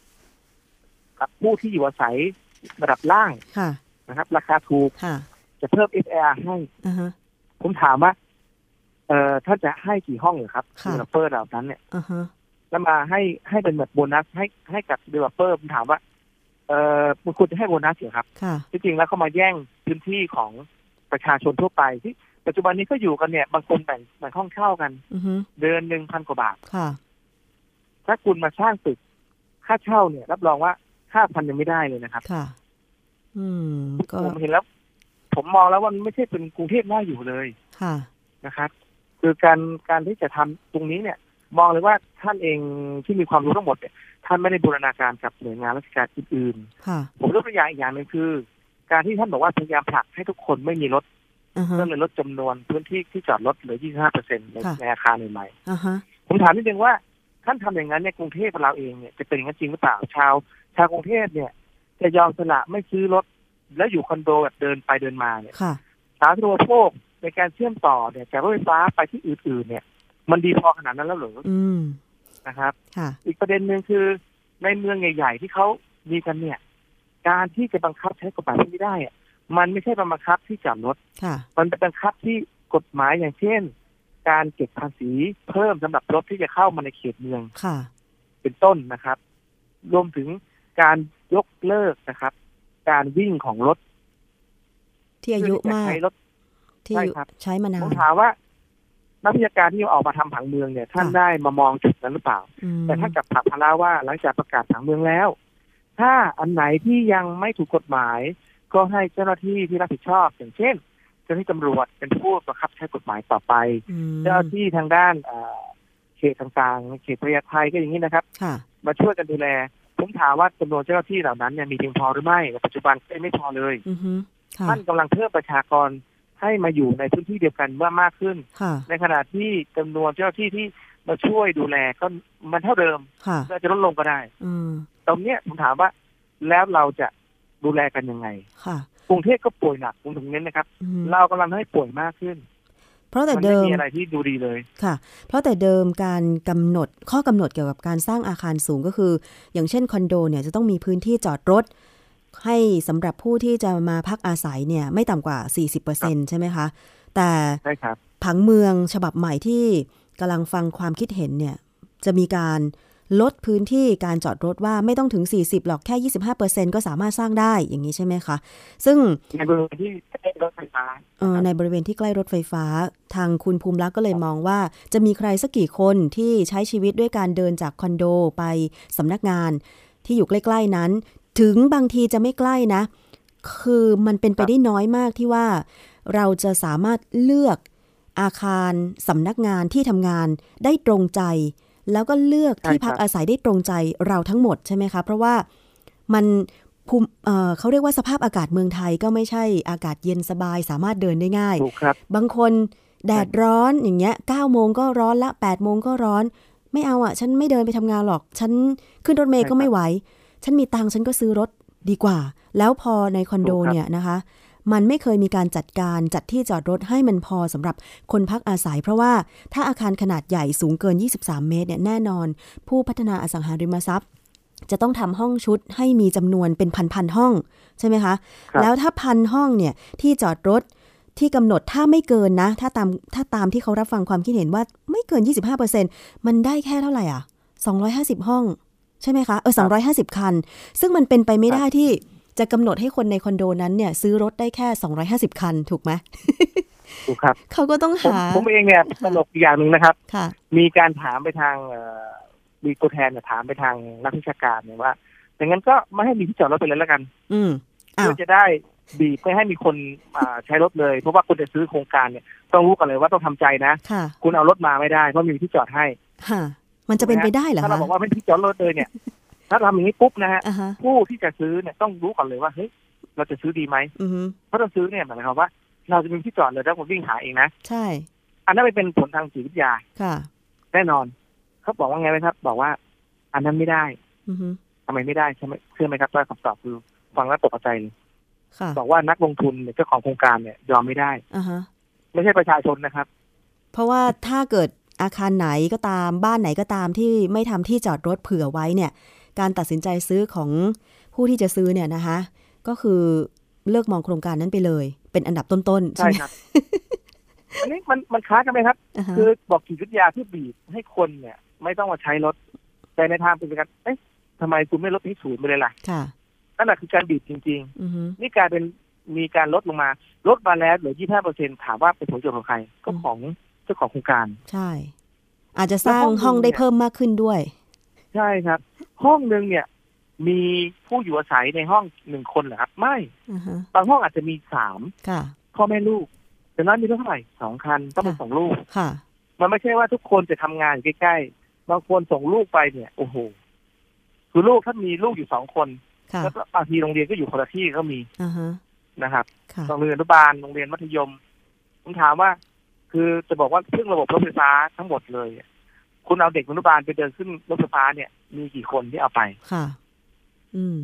กับผู้ที่อยู่อาศัยระดับล่างค่ะ นะครับ ราคาถูกค่ะจะเพิ่ม FR ให้ อ่าฮะ ผมถามว่า เอ่อท่านจะให้กี่ห้องเหรอครับ ค่ะ developer เหล่านั้นเนี่ย อ่าฮะ แล้วมาให้ให้เป็นแบบโบนัสให้ให้กับ developer ผมถามว่า เอ่อมันควรจะให้โบนัสเหรอครับ ค่ะ ที่จริงแล้วเขามาแย่งพื้นที่ของประชาชนทั่วไปที่ ปัจจุบันนี้ก็อยู่กันเนี่ย บางคนแบ่งแบ่งห้องเช่ากันอือฮึเดือนหนึ่งพันกว่าบาทค่ะ ถ้าคุณมาสร้างตึกค่าเช่าเนี่ย รับรองว่าห้าพันยังไม่ได้เลยนะครับ ค่ะ อืม ก็ผมเห็นแล้ว ผมมองแล้วว่ามันไม่ใช่เป็นกรุงเทพน่าอยู่เลย ค่ะนะครับ คือการการที่จะทำตรงนี้เนี่ย มองเลยว่าท่านเองที่มีความรู้ทั้งหมดเนี่ยท่านไม่ได้บูรณาการกับหน่วยงานราชการอื่นค่ะๆผมยกตัวอย่างอีกอย่างหนึ่งคือ การที่ท่านบอกว่าพยายามผลักให้ทุกคนไม่มีรถ อ่าฮะเพื่อเลยลดจำนวนพื้นที่ที่จอดรถเหลือ 25เปอร์เซ็นต์ค่ะในอาคารใหม่อ่าฮะๆผมถามนิดนึงว่าท่านทำอย่างนั้นเนี่ยกรุงเทพเราเองเนี่ยจะเป็นอย่างนั้นจริงหรือเปล่าชาว ชาวกรุงเทพเนี่ย จะยอมสละไม่ซื้อรถ แล้วอยู่คอนโดแบบเดินไปเดินมาเนี่ยค่ะสาธารณูปโภคในการเชื่อมต่อเนี่ยจากรถไฟฟ้าไปที่อื่น ๆ เนี่ย มันดีพอขนาดนั้นแล้วเหรืออืมนะครับค่ะอีกประเด็นหนึ่งคือในเมืองใหญ่ ๆ ที่เขามีกันเนี่ย การที่จะบังคับใช้กฎหมายพวกนี้ได้อะ มันไม่ใช่บังคับที่จอดรถค่ะมันเป็นบังคับที่กฎหมายอย่างเช่น การเก็บภาษีเพิ่มสำหรับรถที่จะเข้ามาในเขตเมืองค่ะ เป็นต้นนะครับ รวมถึงการยกเลิกนะครับ การวิ่งของรถ ที่อายุเพื่ที่จะมากใช้รถที่ใช่ครับใช้มานานผมถามว่านักวิชาการที่ออกมาทำผังเมืองเนี่ย ท่านค่ะได้มามองจุดนั้นหรือเปล่าอืมแต่ท่านกลับผลักภาระว่าหลังจากประกาศผังเมืองแล้ว ถ้าอันไหนที่ยังไม่ถูกกฎหมาย ก็ให้เจ้าหน้าที่ที่รับผิดชอบ อย่างเช่น เจ้าหน้าที่ตำรวจเป็นผู้บังคับใช้กฎหมายต่อไปอืมเจ้าหน้าที่ทางด้านเอ่อเขตต่างๆ เขตพญาไทก็อย่างนี้นะครับค่ะมาช่วยกันดูแลผมถามว่าจำนวนเจ้าหน้าที่เหล่านั้นเนี่ยมีเพียงพอหรือไม่ในปัจจุบันก็ยังไม่พอเลยอือฮึค่ะท่านกำลังเพิ่มประชากรให้มาอยู่ในพื้นที่เดียวกันเมื่อมากขึ้นค่ะในขณะที่จำนวนเจ้าหน้าที่ที่มาช่วยดูแลก็มันเท่าเดิมค่ะก็จะลดลงก็ได้อืมตรงเนี้ยผมถามว่า แล้วเราจะ ดูแลกันยังไงค่ะกรุงเทพก็ป่วยหนักผมถึงเน้นนะครับอืมเรากำลังให้ป่วยมากขึ้น เพราะแต่มันเดิไม่มมีอะไรที่ดูดีเลยค่ะ เพราะแต่เดิมการกำหนดข้อกำหนดเกี่ยวกับการสร้างอาคารสูงก็คือ อย่างเช่นคอนโดเนี่ยจะต้องมีพื้นที่จอดรถ ให้สำหรับผู้ที่จะมาพักอาศัยเนี่ยไม่ต่ำกว่า 40%ใช่ไหมคะ แต่ใช่ครับผังเมืองฉบับใหม่ที่กำลังฟังความคิดเห็นเนี่ยจะมีการ ลดพื้นที่การจอดรถว่าไม่ต้องถึง 40 หรอกแค่ 25%ก็สามารถสร้างได้อย่างนี้ใช่ไหมคะ ซึ่งในบริเวณที่ใกล้รถไฟฟ้าเอ่อในบริเวณที่ใกล้รถไฟฟ้า ทางคุณภูมิลักษณ์ก็เลยมองว่า จะมีใครสักกี่คนที่ใช้ชีวิตด้วยการเดินจากคอนโดไปสำนักงาน ที่อยู่ใกล้ ๆนั้น ถึงบางทีจะไม่ใกล้นะ คือมันเป็นไปได้น้อยมากที่ว่า เราจะสามารถเลือกอาคารสำนักงานที่ทำงานได้ตรงใจ แล้วก็เลือกที่ใช่ครับพักอาศัยได้ตรงใจเราทั้งหมดใช่ไหมคะ เพราะว่ามันภูมิเอ่อเขาเรียกว่าสภาพอากาศเมืองไทยก็ไม่ใช่อากาศเย็นสบายสามารถเดินได้ง่ายถูกครับ บางคนแดดร้อนอย่างเงี้ยเก้าโมงก็ร้อนละแปดโมงก็ร้อน ไม่เอาอะ ฉันไม่เดินไปทำงานหรอก ฉันขึ้นรถเมล์ก็ไม่ไหว ฉันมีตังค์ฉันก็ซื้อรถดีกว่า แล้วพอในคอนโดถูกครับเนี่ยนะคะ มันไม่เคยมีการจัดการจัดที่จอดรถให้มันพอสำหรับคนพักอาศัย เพราะว่าถ้าอาคารขนาดใหญ่สูงเกิน 23 เมตรเนี่ยแน่นอน ผู้พัฒนาอสังหาริมทรัพย์ จะต้องทำห้องชุดให้มีจำนวนเป็นพันๆห้องใช่ไหมคะครับแล้วถ้าพันห้องเนี่ยที่จอดรถที่กำหนดถ้าไม่เกินนะ ถ้าตามถ้าตามที่เขารับฟังความคิดเห็นว่าไม่เกิน 25%มันได้แค่เท่าไหร่อะ250 ห้อง ใช่ไหมคะเออ250 คัน ซึ่งมันเป็นไปไม่ได้ที่ จะกำหนดให้คนในคอนโดนั้นเนี่ย ซื้อรถได้แค่ 250 คัน ถูกไหมถูกครับ เขาก็ต้องผมหา ผมเองเนี่ยตลกอีกอย่างหนึ่งนะครับค่ะมีการถามไปทางเอ่อมีตัวแทนเนี่ยถามไปทางนักวิชาการเนี่ยว่าอย่างนั้นก็ไม่ให้มีที่จอดรถไปเลยแล้วกัน อืมอ้าเพื่วอจะได้บีบไม่ให้มีคนอ่าใช้รถเลย เพราะว่าคนจะซื้อโครงการเนี่ยต้องรู้กันเลยว่าต้องทำใจนะค่ะคุณเอารถมาไม่ได้เพราะไมมีที่จอดให้ค่ะมันจะเป็นไปได้เหรอถ้าเราคะบอกว่าไม่มีที่จอดรถเลยเนี่ย ถ้าทำอย่างนี้ปุ๊บนะฮะ อ่าฮะ ผู้ที่จะซื้อเนี่ยต้องรู้ก่อนเลยว่าเฮ้ยเราจะซื้อดีไหมอือฮึเพราะเราซื้อเนี่ยหมายความว่า เราจะมีที่จอดเลยแล้วผมวิ่งหาเองนะใช่ อันนั้นเป็นผลทางจิตวิทยาค่ะ แน่นอนเขาบอกว่าไงไหมครับ บอกว่า อันนั้นไม่ได้อือฮึทำไมไม่ได้ใช่ไหมเชื่อไหมครับว่าคำตอบคือฟังแล้วตกใจเลยค่ะบอกว่านักลงทุนเนี่ยเจ้าของโครงการเนี่ยยอมไม่ได้ อ่าฮะ ไม่ใช่ประชาชนนะครับ เพราะว่าถ้าเกิดอาคารไหนก็ตามบ้านไหนก็ตามที่ไม่ทำที่จอดรถเผื่อไว้เนี่ย การตัดสินใจซื้อของผู้ที่จะซื้อเนี่ยนะคะ ก็คือเลิกมองโครงการนั้นไปเลย เป็นอันดับต้นๆ ใช่ใช่ไหมครับอันนี้มันมันค้ากันไหมครับอ่าฮะคือบอกจิตวิทยาที่บีบให้คนเนี่ย ไม่ต้องมาใช้รถ แต่ในทางเป็นการเอ๊ะทำไมคุณไม่ลดที่ศูนย์ไปเลยล่ะค่ะนั่นแหละคือการบีบจริงอือฮึๆนี่กลายเป็นมีการลดลงมาลดมาแล้วเหลือ25เปอร์เซ็นถามว่าเป็นผลประโยชน์ของใคร ก็ของเจ้าของโครงการ ใช่ อาจจะสร้างแล้วห้องห้องได้เนี่ยเพิ่มมากขึ้นด้วย ใช่ครับ ห้องหนึ่งเนี่ย มีผู้อยู่อาศัยในห้องหนึ่งคนเหรอครับ ไม่อ่าฮะบางห้องอาจจะมีสามค่ะพ่อแม่ลูกแต่นั้นมีเท่าไหร่สองคันต้องเป็นค่ะสองลูกค่ะมันไม่ใช่ว่าทุกคนจะทำงานอยู่ใกล้ๆบางคนส่งลูกไปเนี่ย โอ้โหคือลูกถ้ามีลูกอยู่สองคนค่ะแล้วก็บางทีโรงเรียนก็อยู่คนละที่ก็มีอ่าฮะนะครับค่ะโรงเรียนอนุบาลโรงเรียนมัธยมผมถามว่า คือจะบอกว่าพึ่งระบบรถไฟฟ้าทั้งหมดเลย คุณเอาเด็กอนุบาลไปเดินขึ้นรถไฟฟ้าเนี่ย มีกี่คนที่เอาไปค่ะ อืม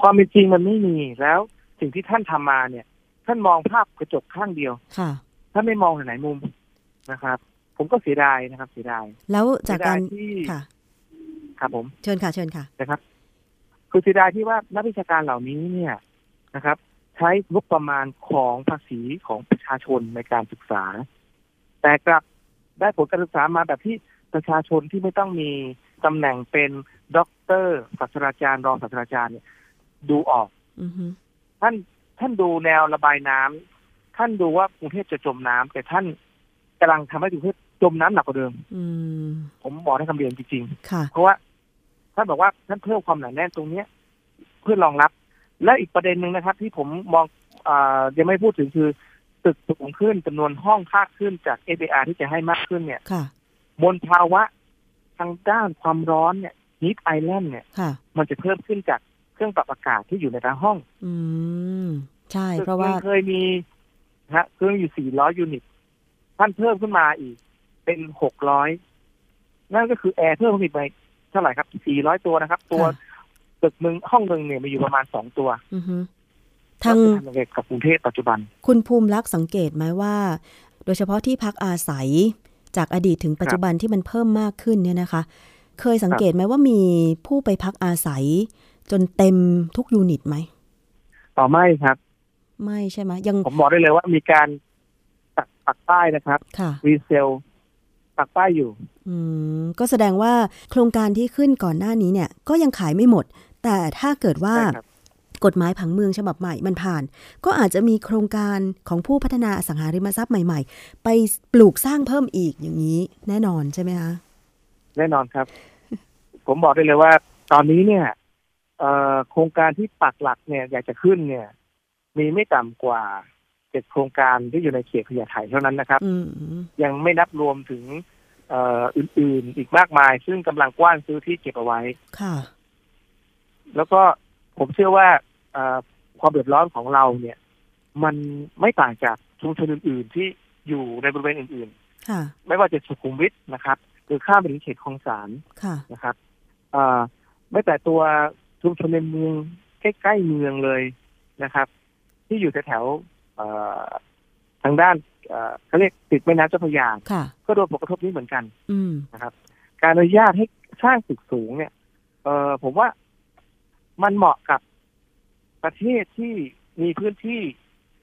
ความเป็นจริงมันไม่มีแล้วสิ่งที่ท่านทำมาเนี่ย ท่านมองภาพกระจกข้างเดียวค่ะท่านไม่มองหลายๆมุมนะครับ ผมก็เสียดายนะครับ เสียดาย แล้วจากการเสียดยที่ค่ะ ครับผม เชิญค่ะ เชิญค่ะนะครับ คือเสียดายที่ว่านักวิชาการเหล่านี้เนี่ยนะครับ ใช้งบประมาณของภาษีของประชาชนในการศึกษา แต่กลับได้ผลการศึกษามาแบบที่ ประชาชนที่ไม่ต้องมีตำแหน่งเป็นด็อกเตอร์ศาสตราจารย์รองศาสตราจารย์เนี่ยดูออกอือฮึท่านท่านดูแนวระบายน้ำท่านดูว่ากรุงเทพจะจมน้ำแต่ท่านกำลังทำให้กรุงเทพจมน้ำหนักกว่าเดิม อืมผมบอกให้คำเรียนจริงๆค่ะเพราะว่าท่านบอกว่าท่านเพิ่มความหนาแน่นตรงเนี้ย เพื่อรองรับ และอีกประเด็นหนึ่งนะครับ ที่ผมมองอายังไม่พูดถึงคือตึกสูงขึ้นจำนวนห้องมากขึ้นจาก APR ที่จะให้มากขึ้นเนี่ยค่ะ มลภาวะทางด้านความร้อนเนี่ยฮีทไอแลนด์เนี่ยค่ะมันจะเพิ่มขึ้นจากเครื่องปรับอากาศที่อยู่ในทางห้อง อืม ใช่ตึกเพราะว่าหนึ่งเคยมีนะฮะเครื่องอยู่ 400 ยูนิต ท่านเพิ่มขึ้นมาอีก เป็น 600 นั่นก็คือแอร์เพิ่มขึ้นไปเท่าไหร่ครับ 400 ตัวนะครับ ตัวค่ะตึกหนึ่งห้องหนึ่งเนี่ยมีอยู่ประมาณ 2 ตัวอือฮึทางแล้วจะทำยังไงกับกรุงเทพปัจจุบัน คุณภูมิลักษณ์สังเกตไหมว่า โดยเฉพาะที่พักอาศัย จากอดีตถึงปัจจุบันที่มันเพิ่มมากขึ้นเนี่ยนะคะ เคยสังเกตไหมว่ามีผู้ไปพักอาศัย จนเต็มทุกยูนิตไหมต่อไม่ครับ ไม่ใช่ไหมยังผมบอกได้เลยว่ามีการปักปักป้ายนะครับค่ะรีเซลปักป้ายอยู่ อืมก็แสดงว่าโครงการที่ขึ้นก่อนหน้านี้เนี่ย ก็ยังขายไม่หมด แต่ถ้าเกิดว่าใช่ครับ กฎหมายผังเมืองฉบับใหม่มันผ่าน ก็อาจจะมีโครงการของผู้พัฒนาอสังหาริมทรัพย์ใหม่ ๆ ไปปลูกสร้างเพิ่มอีกอย่างนี้แน่นอนใช่ไหมคะแน่นอนครับ ผมบอกได้เลยว่า ตอนนี้เนี่ยเอ่อโครงการที่ปักหลักเนี่ยอยากจะขึ้นเนี่ย มีไม่ต่ำกว่าเจ็ดโครงการที่อยู่ในเขตพญาไทเท่านั้นนะครับอืมยังไม่นับรวมถึงเอ่ออื่นๆอีกมากมาย ซึ่งกำลังกว้านซื้อที่เก็บเอาไว้ค่ะ แล้วก็ผมเชื่อว่าเอ่อ ความเดือดร้อนของเราเนี่ย มันไม่ต่างจากชุมชนอื่น ๆ ที่อยู่ในบริเวณอื่นค่ะๆไม่ว่าจะสุขุมวิทนะครับ หรือข้ามไปถึงเขตคลองสารค่ะนะครับเอ่อไม่แต่ตัวชุมชนในเมืองใกล้ๆเมืองเลยนะครับ ที่อยู่แถวๆเอ่อทางด้านเอ่อเขาเรียกติดแม่น้ำเจ้าพระยาค่ะก็โดนผลกระทบนี้เหมือนกันอืมนะครับ การอนุญาตให้สร้างตึกสูงเนี่ย เอ่อผมว่ามันเหมาะกับ ประเทศที่มีพื้นที่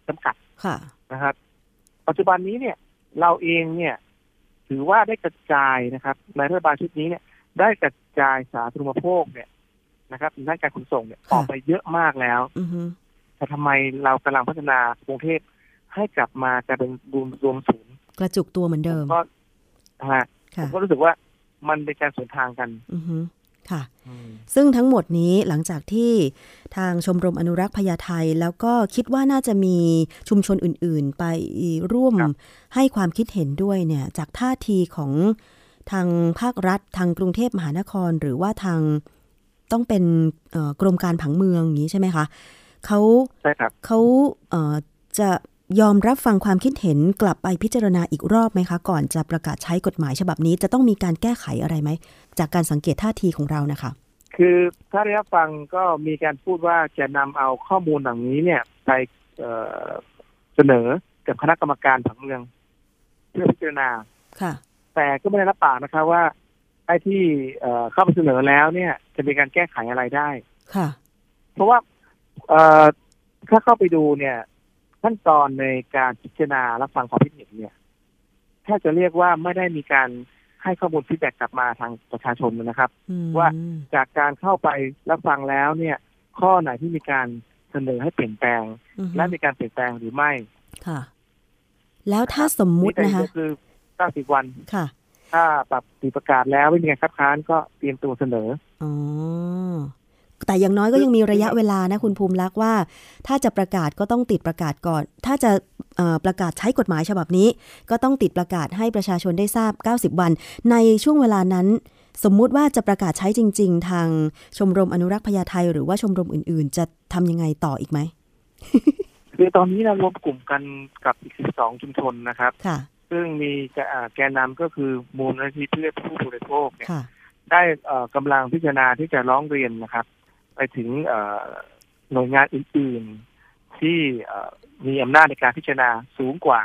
จำกัดค่ะนะครับ ปัจจุบันนี้เนี่ย เราเองเนี่ย ถือว่าได้กระจายนะครับในรัฐบาลชุดนี้เนี่ย ได้กระจายสาธารณูปโภคเนี่ยนะครับด้านการขนส่งเนี่ยค่ะออกไปเยอะมากแล้วอือฮึแต่ทำไมเรากำลังพัฒนากรุงเทพให้กลับมากลายเป็นรวมรวมศูนย์กระจุกตัวเหมือนเดิมก็ฮะผค่ะมก็รู้สึกว่ามันเป็นการสวนทางกันอือฮึ ค่ะ ซึ่งทั้งหมดนี้หลังจากที่ทางชมรมอนุรักษ์พญาไทแล้วก็คิดว่าน่าจะมีชุมชนอื่นๆ ไปร่วมครับให้ความคิดเห็นด้วยเนี่ยจากท่าทีของทางภาครัฐทางกรุงเทพมหานครหรือว่าทางต้องเป็นเอ่อกรมการผังเมืองอย่างนี้ใช่ไหมคะเขาใช่ครับเขาเอ่อจะ ยอมรับฟังความคิดเห็นกลับไปพิจารณาอีกรอบไหมคะ ก่อนจะประกาศใช้กฎหมายฉบับนี้ จะต้องมีการแก้ไขอะไรไหม จากการสังเกตท่าทีของเรานะคะ คือถ้าได้รับฟังก็มีการพูดว่าจะนำเอาข้อมูลเหล่านี้เนี่ยไปเอ่อเสนอกับคณะกรรมการผังเมืองเพื่อพิจารณาค่ะ แต่ก็ไม่ได้รับปากนะคะว่าไอ้ที่เอ่อเข้าไปเสนอแล้วเนี่ย จะมีการแก้ไขอะไรได้ค่ะ เพราะว่าเอ่อถ้าเข้าไปดูเนี่ย ขั้นตอนในการพิจารณารับฟังความคิดเห็นเนี่ยถ้าจะเรียกว่าไม่ได้มีการให้ข้อมูล feedback กลับมาทางประชาชนนะครับอืมว่าจากการเข้าไปรับฟังแล้วเนี่ย ข้อไหนที่มีการเสนอให้เปลี่ยนแปลงอือฮึและมีการเปลี่ยนแปลงหรือไม่ค่ะ แล้วถ้าสมมุตินะคะนี่ก็คือ90วันค่ะ ถ้าปรับตีประกาศแล้วไม่มีการคัดค้านก็เตรียมตัวเสนออ๋อ แต่อย่างน้อยก็ยังมีระยะเวลานะคุณภูมิลักษณ์ว่า ถ้าจะประกาศก็ต้องติดประกาศก่อน ถ้าจะเอ่อประกาศใช้กฎหมายฉบับนี้ ก็ต้องติดประกาศให้ประชาชนได้ทราบ 90 วัน ในช่วงเวลานั้น สมมุติว่าจะประกาศใช้จริง ๆ ทางชมรมอนุรักษ์พญาไทหรือว่าชมรมอื่น ๆ จะทำยังไงต่ออีกไหมคือตอนนี้เรารวมกลุ่มกันกับอีก 12 ชุมชนนะครับค่ะซึ่งมีแกอ่าแกนนำก็คือมูลนิธิเพื่อผู้บริโภคเนี่ยค่ะได้เอ่อกำลังพิจารณาที่จะร้องเรียนนะครับ ไปถึงเอ่อหน่วยงานอื่น ๆ ที่เอ่อมีอำนาจในการพิจารณาสูงกว่า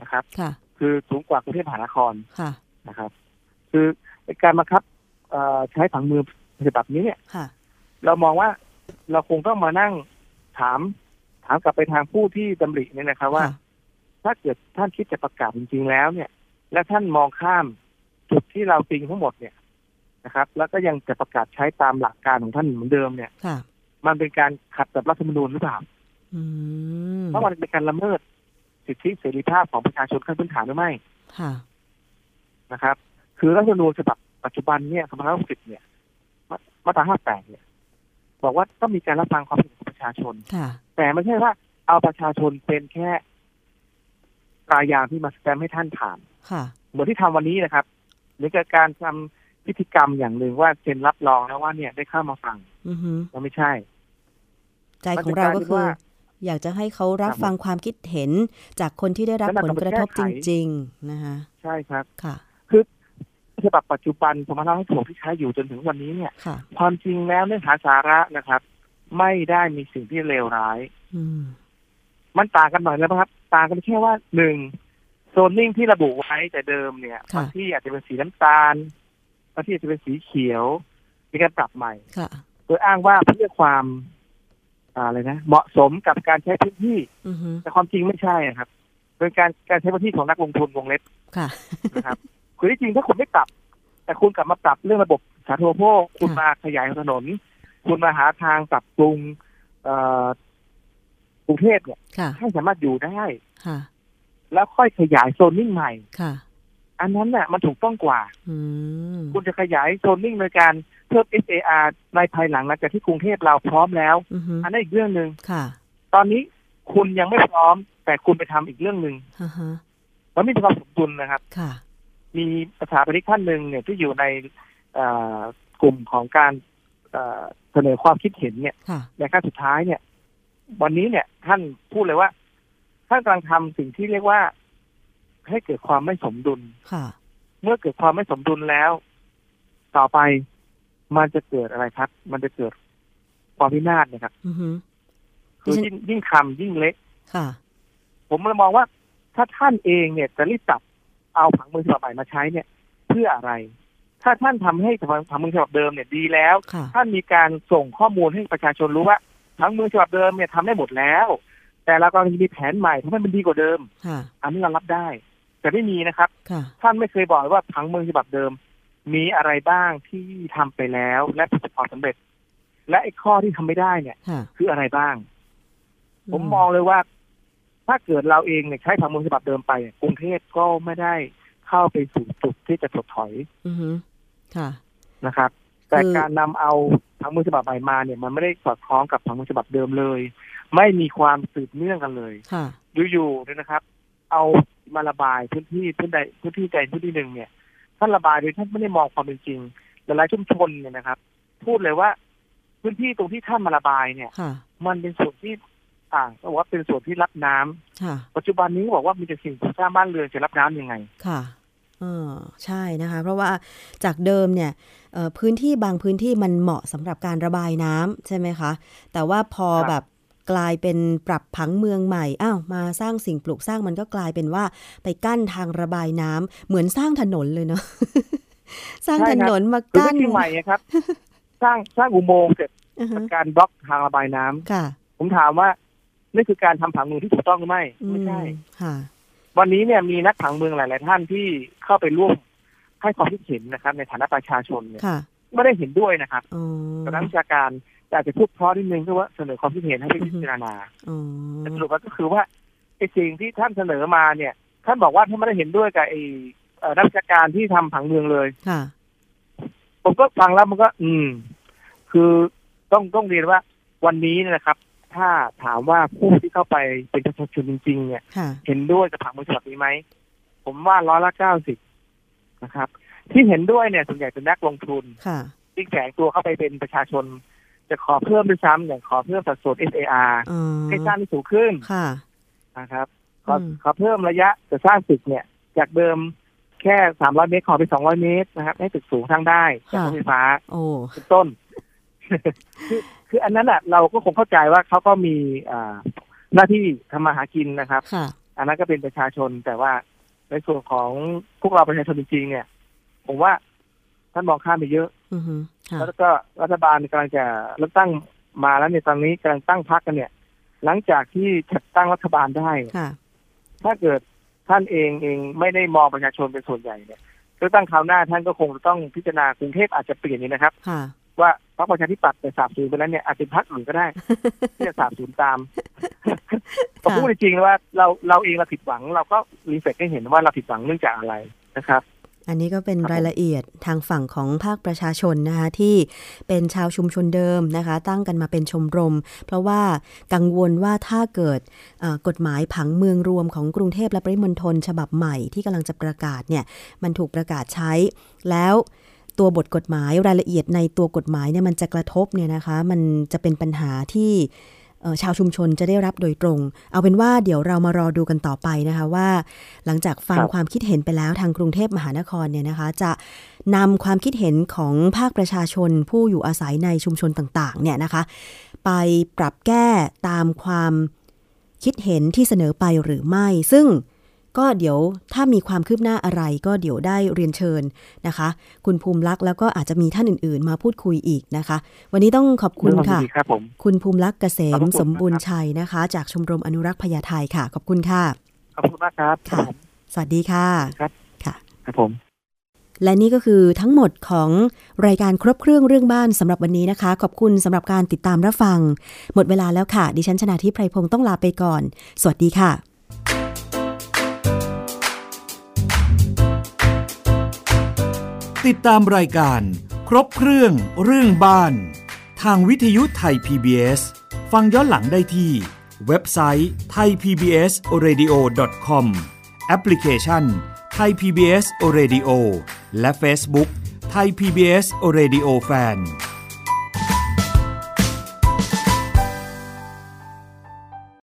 นะครับค่ะคือสูงกว่ากรุงเทพมหานครค่ะนะครับ คือการบังคับเอ่อใช้ผังเมืองฉบับนี้เนี่ยค่ะเรามองว่าเราคงต้องมานั่งถาม ถามกลับไปทางผู้ที่ดำริเนี่ยนะครับว่าค่ะถ้าเกิดท่านคิดจะประกาศจริงๆแล้วเนี่ย และท่านมองข้ามจุดที่เราติงทั้งหมดเนี่ย นะครับ แล้วก็ยังจะประกาศใช้ตามหลักการของท่านเหมือนเดิมเนี่ยค่ะมันเป็นการขัดกับรัฐธรรมนูญหรือเปล่าอืมเพราะมันเป็นการละเมิดสิทธิเสรีภาพของประชาชนขั้นพื้นฐานหรือไม่ค่ะนะครับ คือรัฐธรรมนูญฉบับปัจจุบันเนี่ย2560เนี่ย มามาตรา58เนี่ย บอกว่าต้องมีการรับฟังความเห็นของประชาชนค่ะแต่ไม่ใช่ว่าเอาประชาชนเป็นแค่ปลายยางที่มาสแตมป์ให้ท่านผ่านค่ะเหมือนที่ทำวันนี้นะครับหรือการทำ พิธีกรรมอย่างหนึ่งว่าเซ็นรับรองแล้วว่าเนี่ยได้เข้ามาฟังอือฮึมันไม่ใช่ ใจของเราก็คือมันจะกลายเป็นว่าอยากจะให้เขารับครับฟังความคิดเห็นจากคนที่ได้รับแล้วผมันลก็กระทบแก้จไขริง ๆ นะคะใช่ครับค่ะฉบับปัจจุบันผมมาเล่าให้ถูกที่ใช้อยู่จนถึงวันนี้เนี่ยค่ะความจริงแล้วเนื้อหาสาระนะครับ ไม่ได้มีสิ่งที่เลวร้ายอืมมันต่างกันหน่อยแล้วนะครับ ต่างกันแค่ว่าหนึ่งโซนนิ่งที่ระบุไว้แต่เดิมเนี่ยค่ะบางที่อาจจะเป็นสีน้ำตาลบางที่อาจจะเป็นสีเขียว มีการปรับใหม่ค่ะโดยอ้างว่าเพื่อความอ่าอะไรนะเหมาะสมกับการใช้พื้นที่อือฮึแต่ความจริงไม่ใช่อะครับเป็นการการใช้พื้นที่ของนักลงทุนวงเล็บค่ะนะครับคือที่จริงถ้าคุณไม่ปรับ แต่คุณกลับมาปรับเรื่องระบบสาธารณูปโภคคุณมาขยายถนน คุณมาหาทางปรับปรุงเอ่อกรุงเทพเนี่ยค่ะให้สามารถอยู่ได้ค่ะแล้วค่อยขยายโซนนิ่งใหม่ค่ะ อันนั้นน่ะมันถูกต้องกว่าอืมคุณจะขยายโซนนิ่งโดยการเพิ่ม SAR ในภายหลังหลังจากที่กรุงเทพเราพร้อมแล้วอือฮึอันนั้นอีกเรื่องหนึ่งค่ะตอนนี้คุณยังไม่พร้อม แต่คุณไปทำอีกเรื่องหนึ่งอ่าฮะมันไม่มีความสมดุลนะครับค่ะ มีประชาปนิกท่านหนึ่งเนี่ยที่อยู่ในเอ่อกลุ่มของการเอ่อเสนอความคิดเห็นเนี่ยค่ะในขั้นสุดท้ายเนี่ย วันนี้เนี่ยท่านพูดเลยว่าท่านกำลังทำสิ่งที่เรียกว่า ให้เกิดความไม่สมดุลค่ะ เมื่อเกิดความไม่สมดุลแล้ว ต่อไปมันจะเกิดอะไรครับ มันจะเกิดความพินาศนะครับอือฮึคือดิฉันยิ่งยิ่งทำยิ่งเละค่ะ ผมเลยมองว่า ถ้าท่านเองเนี่ยจะรีบจับเอาผังเมืองฉบับใหม่มาใช้เนี่ย เพื่ออะไร ถ้าท่านทำให้ผังเมืองฉบับเดิมเนี่ยดีแล้วค่ะท่านมีการส่งข้อมูลให้ประชาชนรู้ว่าผังเมืองฉบับเดิมเนี่ยทำได้หมดแล้ว แต่เรากำลังจะมีแผนใหม่ทำให้มันดีกว่าเดิมค่ะอันนี้เรารับได้ แต่ไม่มีนะครับค่ะท่านไม่เคยบอกว่าผังเมืองฉบับเดิม มีอะไรบ้างที่ทำไปแล้วและประสบความสำเร็จ และไอ้ข้อที่ทำไม่ได้เนี่ยค่ะคืออะไรบ้าง ผมมองเลยว่า ถ้าเกิดเราเองเนี่ยใช้ผังเมืองฉบับเดิมไปกรุงเทพก็ไม่ได้เข้าไปสู่จุดที่จะถดถอยอือฮึค่ะนะครับ แต่คือการนำเอาผังเมืองฉบับใหม่มาเนี่ย มันไม่ได้สอดคล้องกับผังเมืองฉบับเดิมเลย ไม่มีความสืบเนื่องกันเลยค่ะอยู่ๆเนี่ยนะครับ เอา มาระบายพื้นที่พื้นใดพื้นที่ใดพื้นที่หนึ่งเนี่ยท่านระบายโดยท่านไม่ได้มองความเป็นจริงหลายๆชุมชนเนี่ยนะครับ พูดเลยว่า พื้นที่ตรงที่ท่านมาระบายเนี่ยค่ะมันเป็นส่วนที่ต่างก็บอกว่าเป็นส่วนที่รับน้ำค่ะปัจจุบันนี้บอกว่ามีแต่สิ่งปลูกสร้างบ้านเรือนจะรับน้ำยังไง ค่ะเออใช่นะคะ เพราะว่าจากเดิมเนี่ยเอ่อพื้นที่บางพื้นที่มันเหมาะสำหรับการระบายน้ำใช่ไหมคะ แต่ว่าพอครับแบบ กลายเป็นปรับผังเมืองใหม่ อ้าวมาสร้างสิ่งปลูกสร้างมันก็กลายเป็นว่า ไปกั้นทางระบายน้ำเหมือนสร้างถนนเลยเนาะสร้างถนนมาคือกั้นที่เชียงใหม่อะครับ สร้างสร้างอุโมงค์เสร็จอือฮึการบล็อกทางระบายน้ำค่ะ ผมถามว่านี่คือการทำผังเมืองที่ถูกต้องหรือไม่ไม่ใช่อืค่ะ วันนี้เนี่ยมีนักผังเมืองหลาย ๆ ท่านที่เข้าไปร่วมให้ความคิดเห็นนะครับ ในฐานะประชาชนเนี่ยค่ะไม่ได้เห็นด้วยนะครับอ๋อแต่นักวิชาการ อยากจะพูดเพราะนิดนึงคือว่าเสนอความคิดเห็นให้ไปพิจารณาอ๋อแต่สรุปว่าก็คือว่าไอ้สิ่งที่ท่านเสนอมาเนี่ย ท่านบอกว่าท่านไม่ได้เห็นด้วยกับไอ้เอ่อนักวิชาการที่ทำผังเมืองเลยค่ะผมก็ฟังแล้วมันก็ อืม คือต้องต้องเรียนว่า วันนี้เนยนะครับ ถ้าถามว่าผู้ที่เข้าไปเป็นประชาชนจริง ๆ เนี่ยค่ะเห็นด้วยกับผังเมืองฉบับนี้ไหมผมว่าร้อยละเก้าสิบนะครับ ที่เห็นด้วยเนี่ยส่วนใหญ่เป็นนักลงทุนค่ะที่แฝงตัวเข้าไปเป็นประชาชน จะขอเพิ่มด้วยซ้ำอย่างขอเพิ่มสัดส่วน SAR อ๋อให้สร้างที่สูงขึ้นค่ะนะครับขออืมขอเพิ่มระยะจะสร้างตึกเนี่ย จากเดิมแค่สามร้อยเมตรขอเป็นสองร้อยเมตรนะครับ ให้ตึกสูงทั้งได้จากรถไฟฟ้าโอ้เป็นต้น คือคืออันนั้นอะเราก็คงเข้าใจว่าเขาก็มีอ่าหน้าที่ทำมาหากินนะครับค่ะอันนั้นก็เป็นประชาชนแต่ว่าในส่วนของพวกเราประชาชนจริงๆเนี่ย ผมว่าท่านมองข้ามไปเยอะอือฮึค่ะ แล้วก็รัฐบาลกำลังจะเลือกตั้งมาแล้วในยตอนนี้กำลังตั้งพรรคกันเนี่ย หลังจากที่จัดตั้งรัฐบาลได้ค่ะถ้าเกิดท่านเองเองไม่ได้มองประชาชนเป็นส่วนใหญ่เนี่ยเลือกตั้งคราวหน้าท่านก็คงจะต้องพิจารณากรุงเทพอาจจะเปลี่ยนนี่นะครับค่ะว่าพรรคประชาธิปัตย์แต่สาบสูญไปแล้วเนี่ยอาจจะเป็นพรรคอื่นก็ได้ที่จะสาบสูญตามผมพูดจริงๆว่าเราเราเองเราผิดหวัง เราก็รีเฟกให้เห็นว่าเราผิดหวังเนื่องจากอะไรนะครับ อันนี้ก็เป็นครับผมรายละเอียดทางฝั่งของภาคประชาชนนะคะที่เป็นชาวชุมชนเดิมนะคะ ตั้งกันมาเป็นชมรม เพราะว่ากังวลว่าถ้าเกิดเอ่อกฎหมายผังเมืองรวมของกรุงเทพและปริมณฑลฉบับใหม่ที่กำลังจะประกาศเนี่ยมันถูกประกาศใช้แล้วตัวบทกฎหมายรายละเอียดในตัวกฎหมายเนี่ยมันจะกระทบเนี่ยนะคะ มันจะเป็นปัญหาที่เอ่อ ชาวชุมชนจะได้รับโดยตรง เอาเป็นว่าเดี๋ยวเรามารอดูกันต่อไปนะคะว่า หลังจากฟังครับความคิดเห็นไปแล้วทางกรุงเทพมหานครเนี่ยนะคะ จะนำความคิดเห็นของภาคประชาชนผู้อยู่อาศัยในชุมชนต่างๆเนี่ยนะคะ ไปปรับแก้ตามความคิดเห็นที่เสนอไปหรือไม่ ซึ่ง ก็เดี๋ยวถ้ามีความคืบหน้าอะไรก็เดี๋ยวได้เรียนเชิญนะคะ คุณภูมิลักษณ์แล้วก็อาจจะมีท่านอื่น ๆ มาพูดคุยอีกนะคะ วันนี้ต้องขอบคุณเรื่องค่ะดีครับผมคุณภูมิลักษณ์เกษขอบมพระคุณสมบูรณ์ครับชัยนะคะ จากชมรมอนุรักษ์พญาไทค่ะ ขอบคุณค่ะ ขอบคุณมากครับค่ะสวัสดีค่ะครับค่ะครับผมและนี่ก็คือทั้งหมดของรายการครบเครื่องเรื่องบ้านสำหรับวันนี้นะคะ ขอบคุณสำหรับการติดตามรับฟัง หมดเวลาแล้วค่ะ ดิฉันชนะทิพไพรพงศ์ต้องลาไปก่อน สวัสดีค่ะ ติดตามรายการ ครบเครื่องเรื่องบ้าน ทางวิทยุไทย PBS ฟังย้อนหลังได้ที่ เว็บไซต์ thaipbsradio.com แอปพลิเคชัน Thai PBS Radio และ Facebook Thai PBS Radio Fan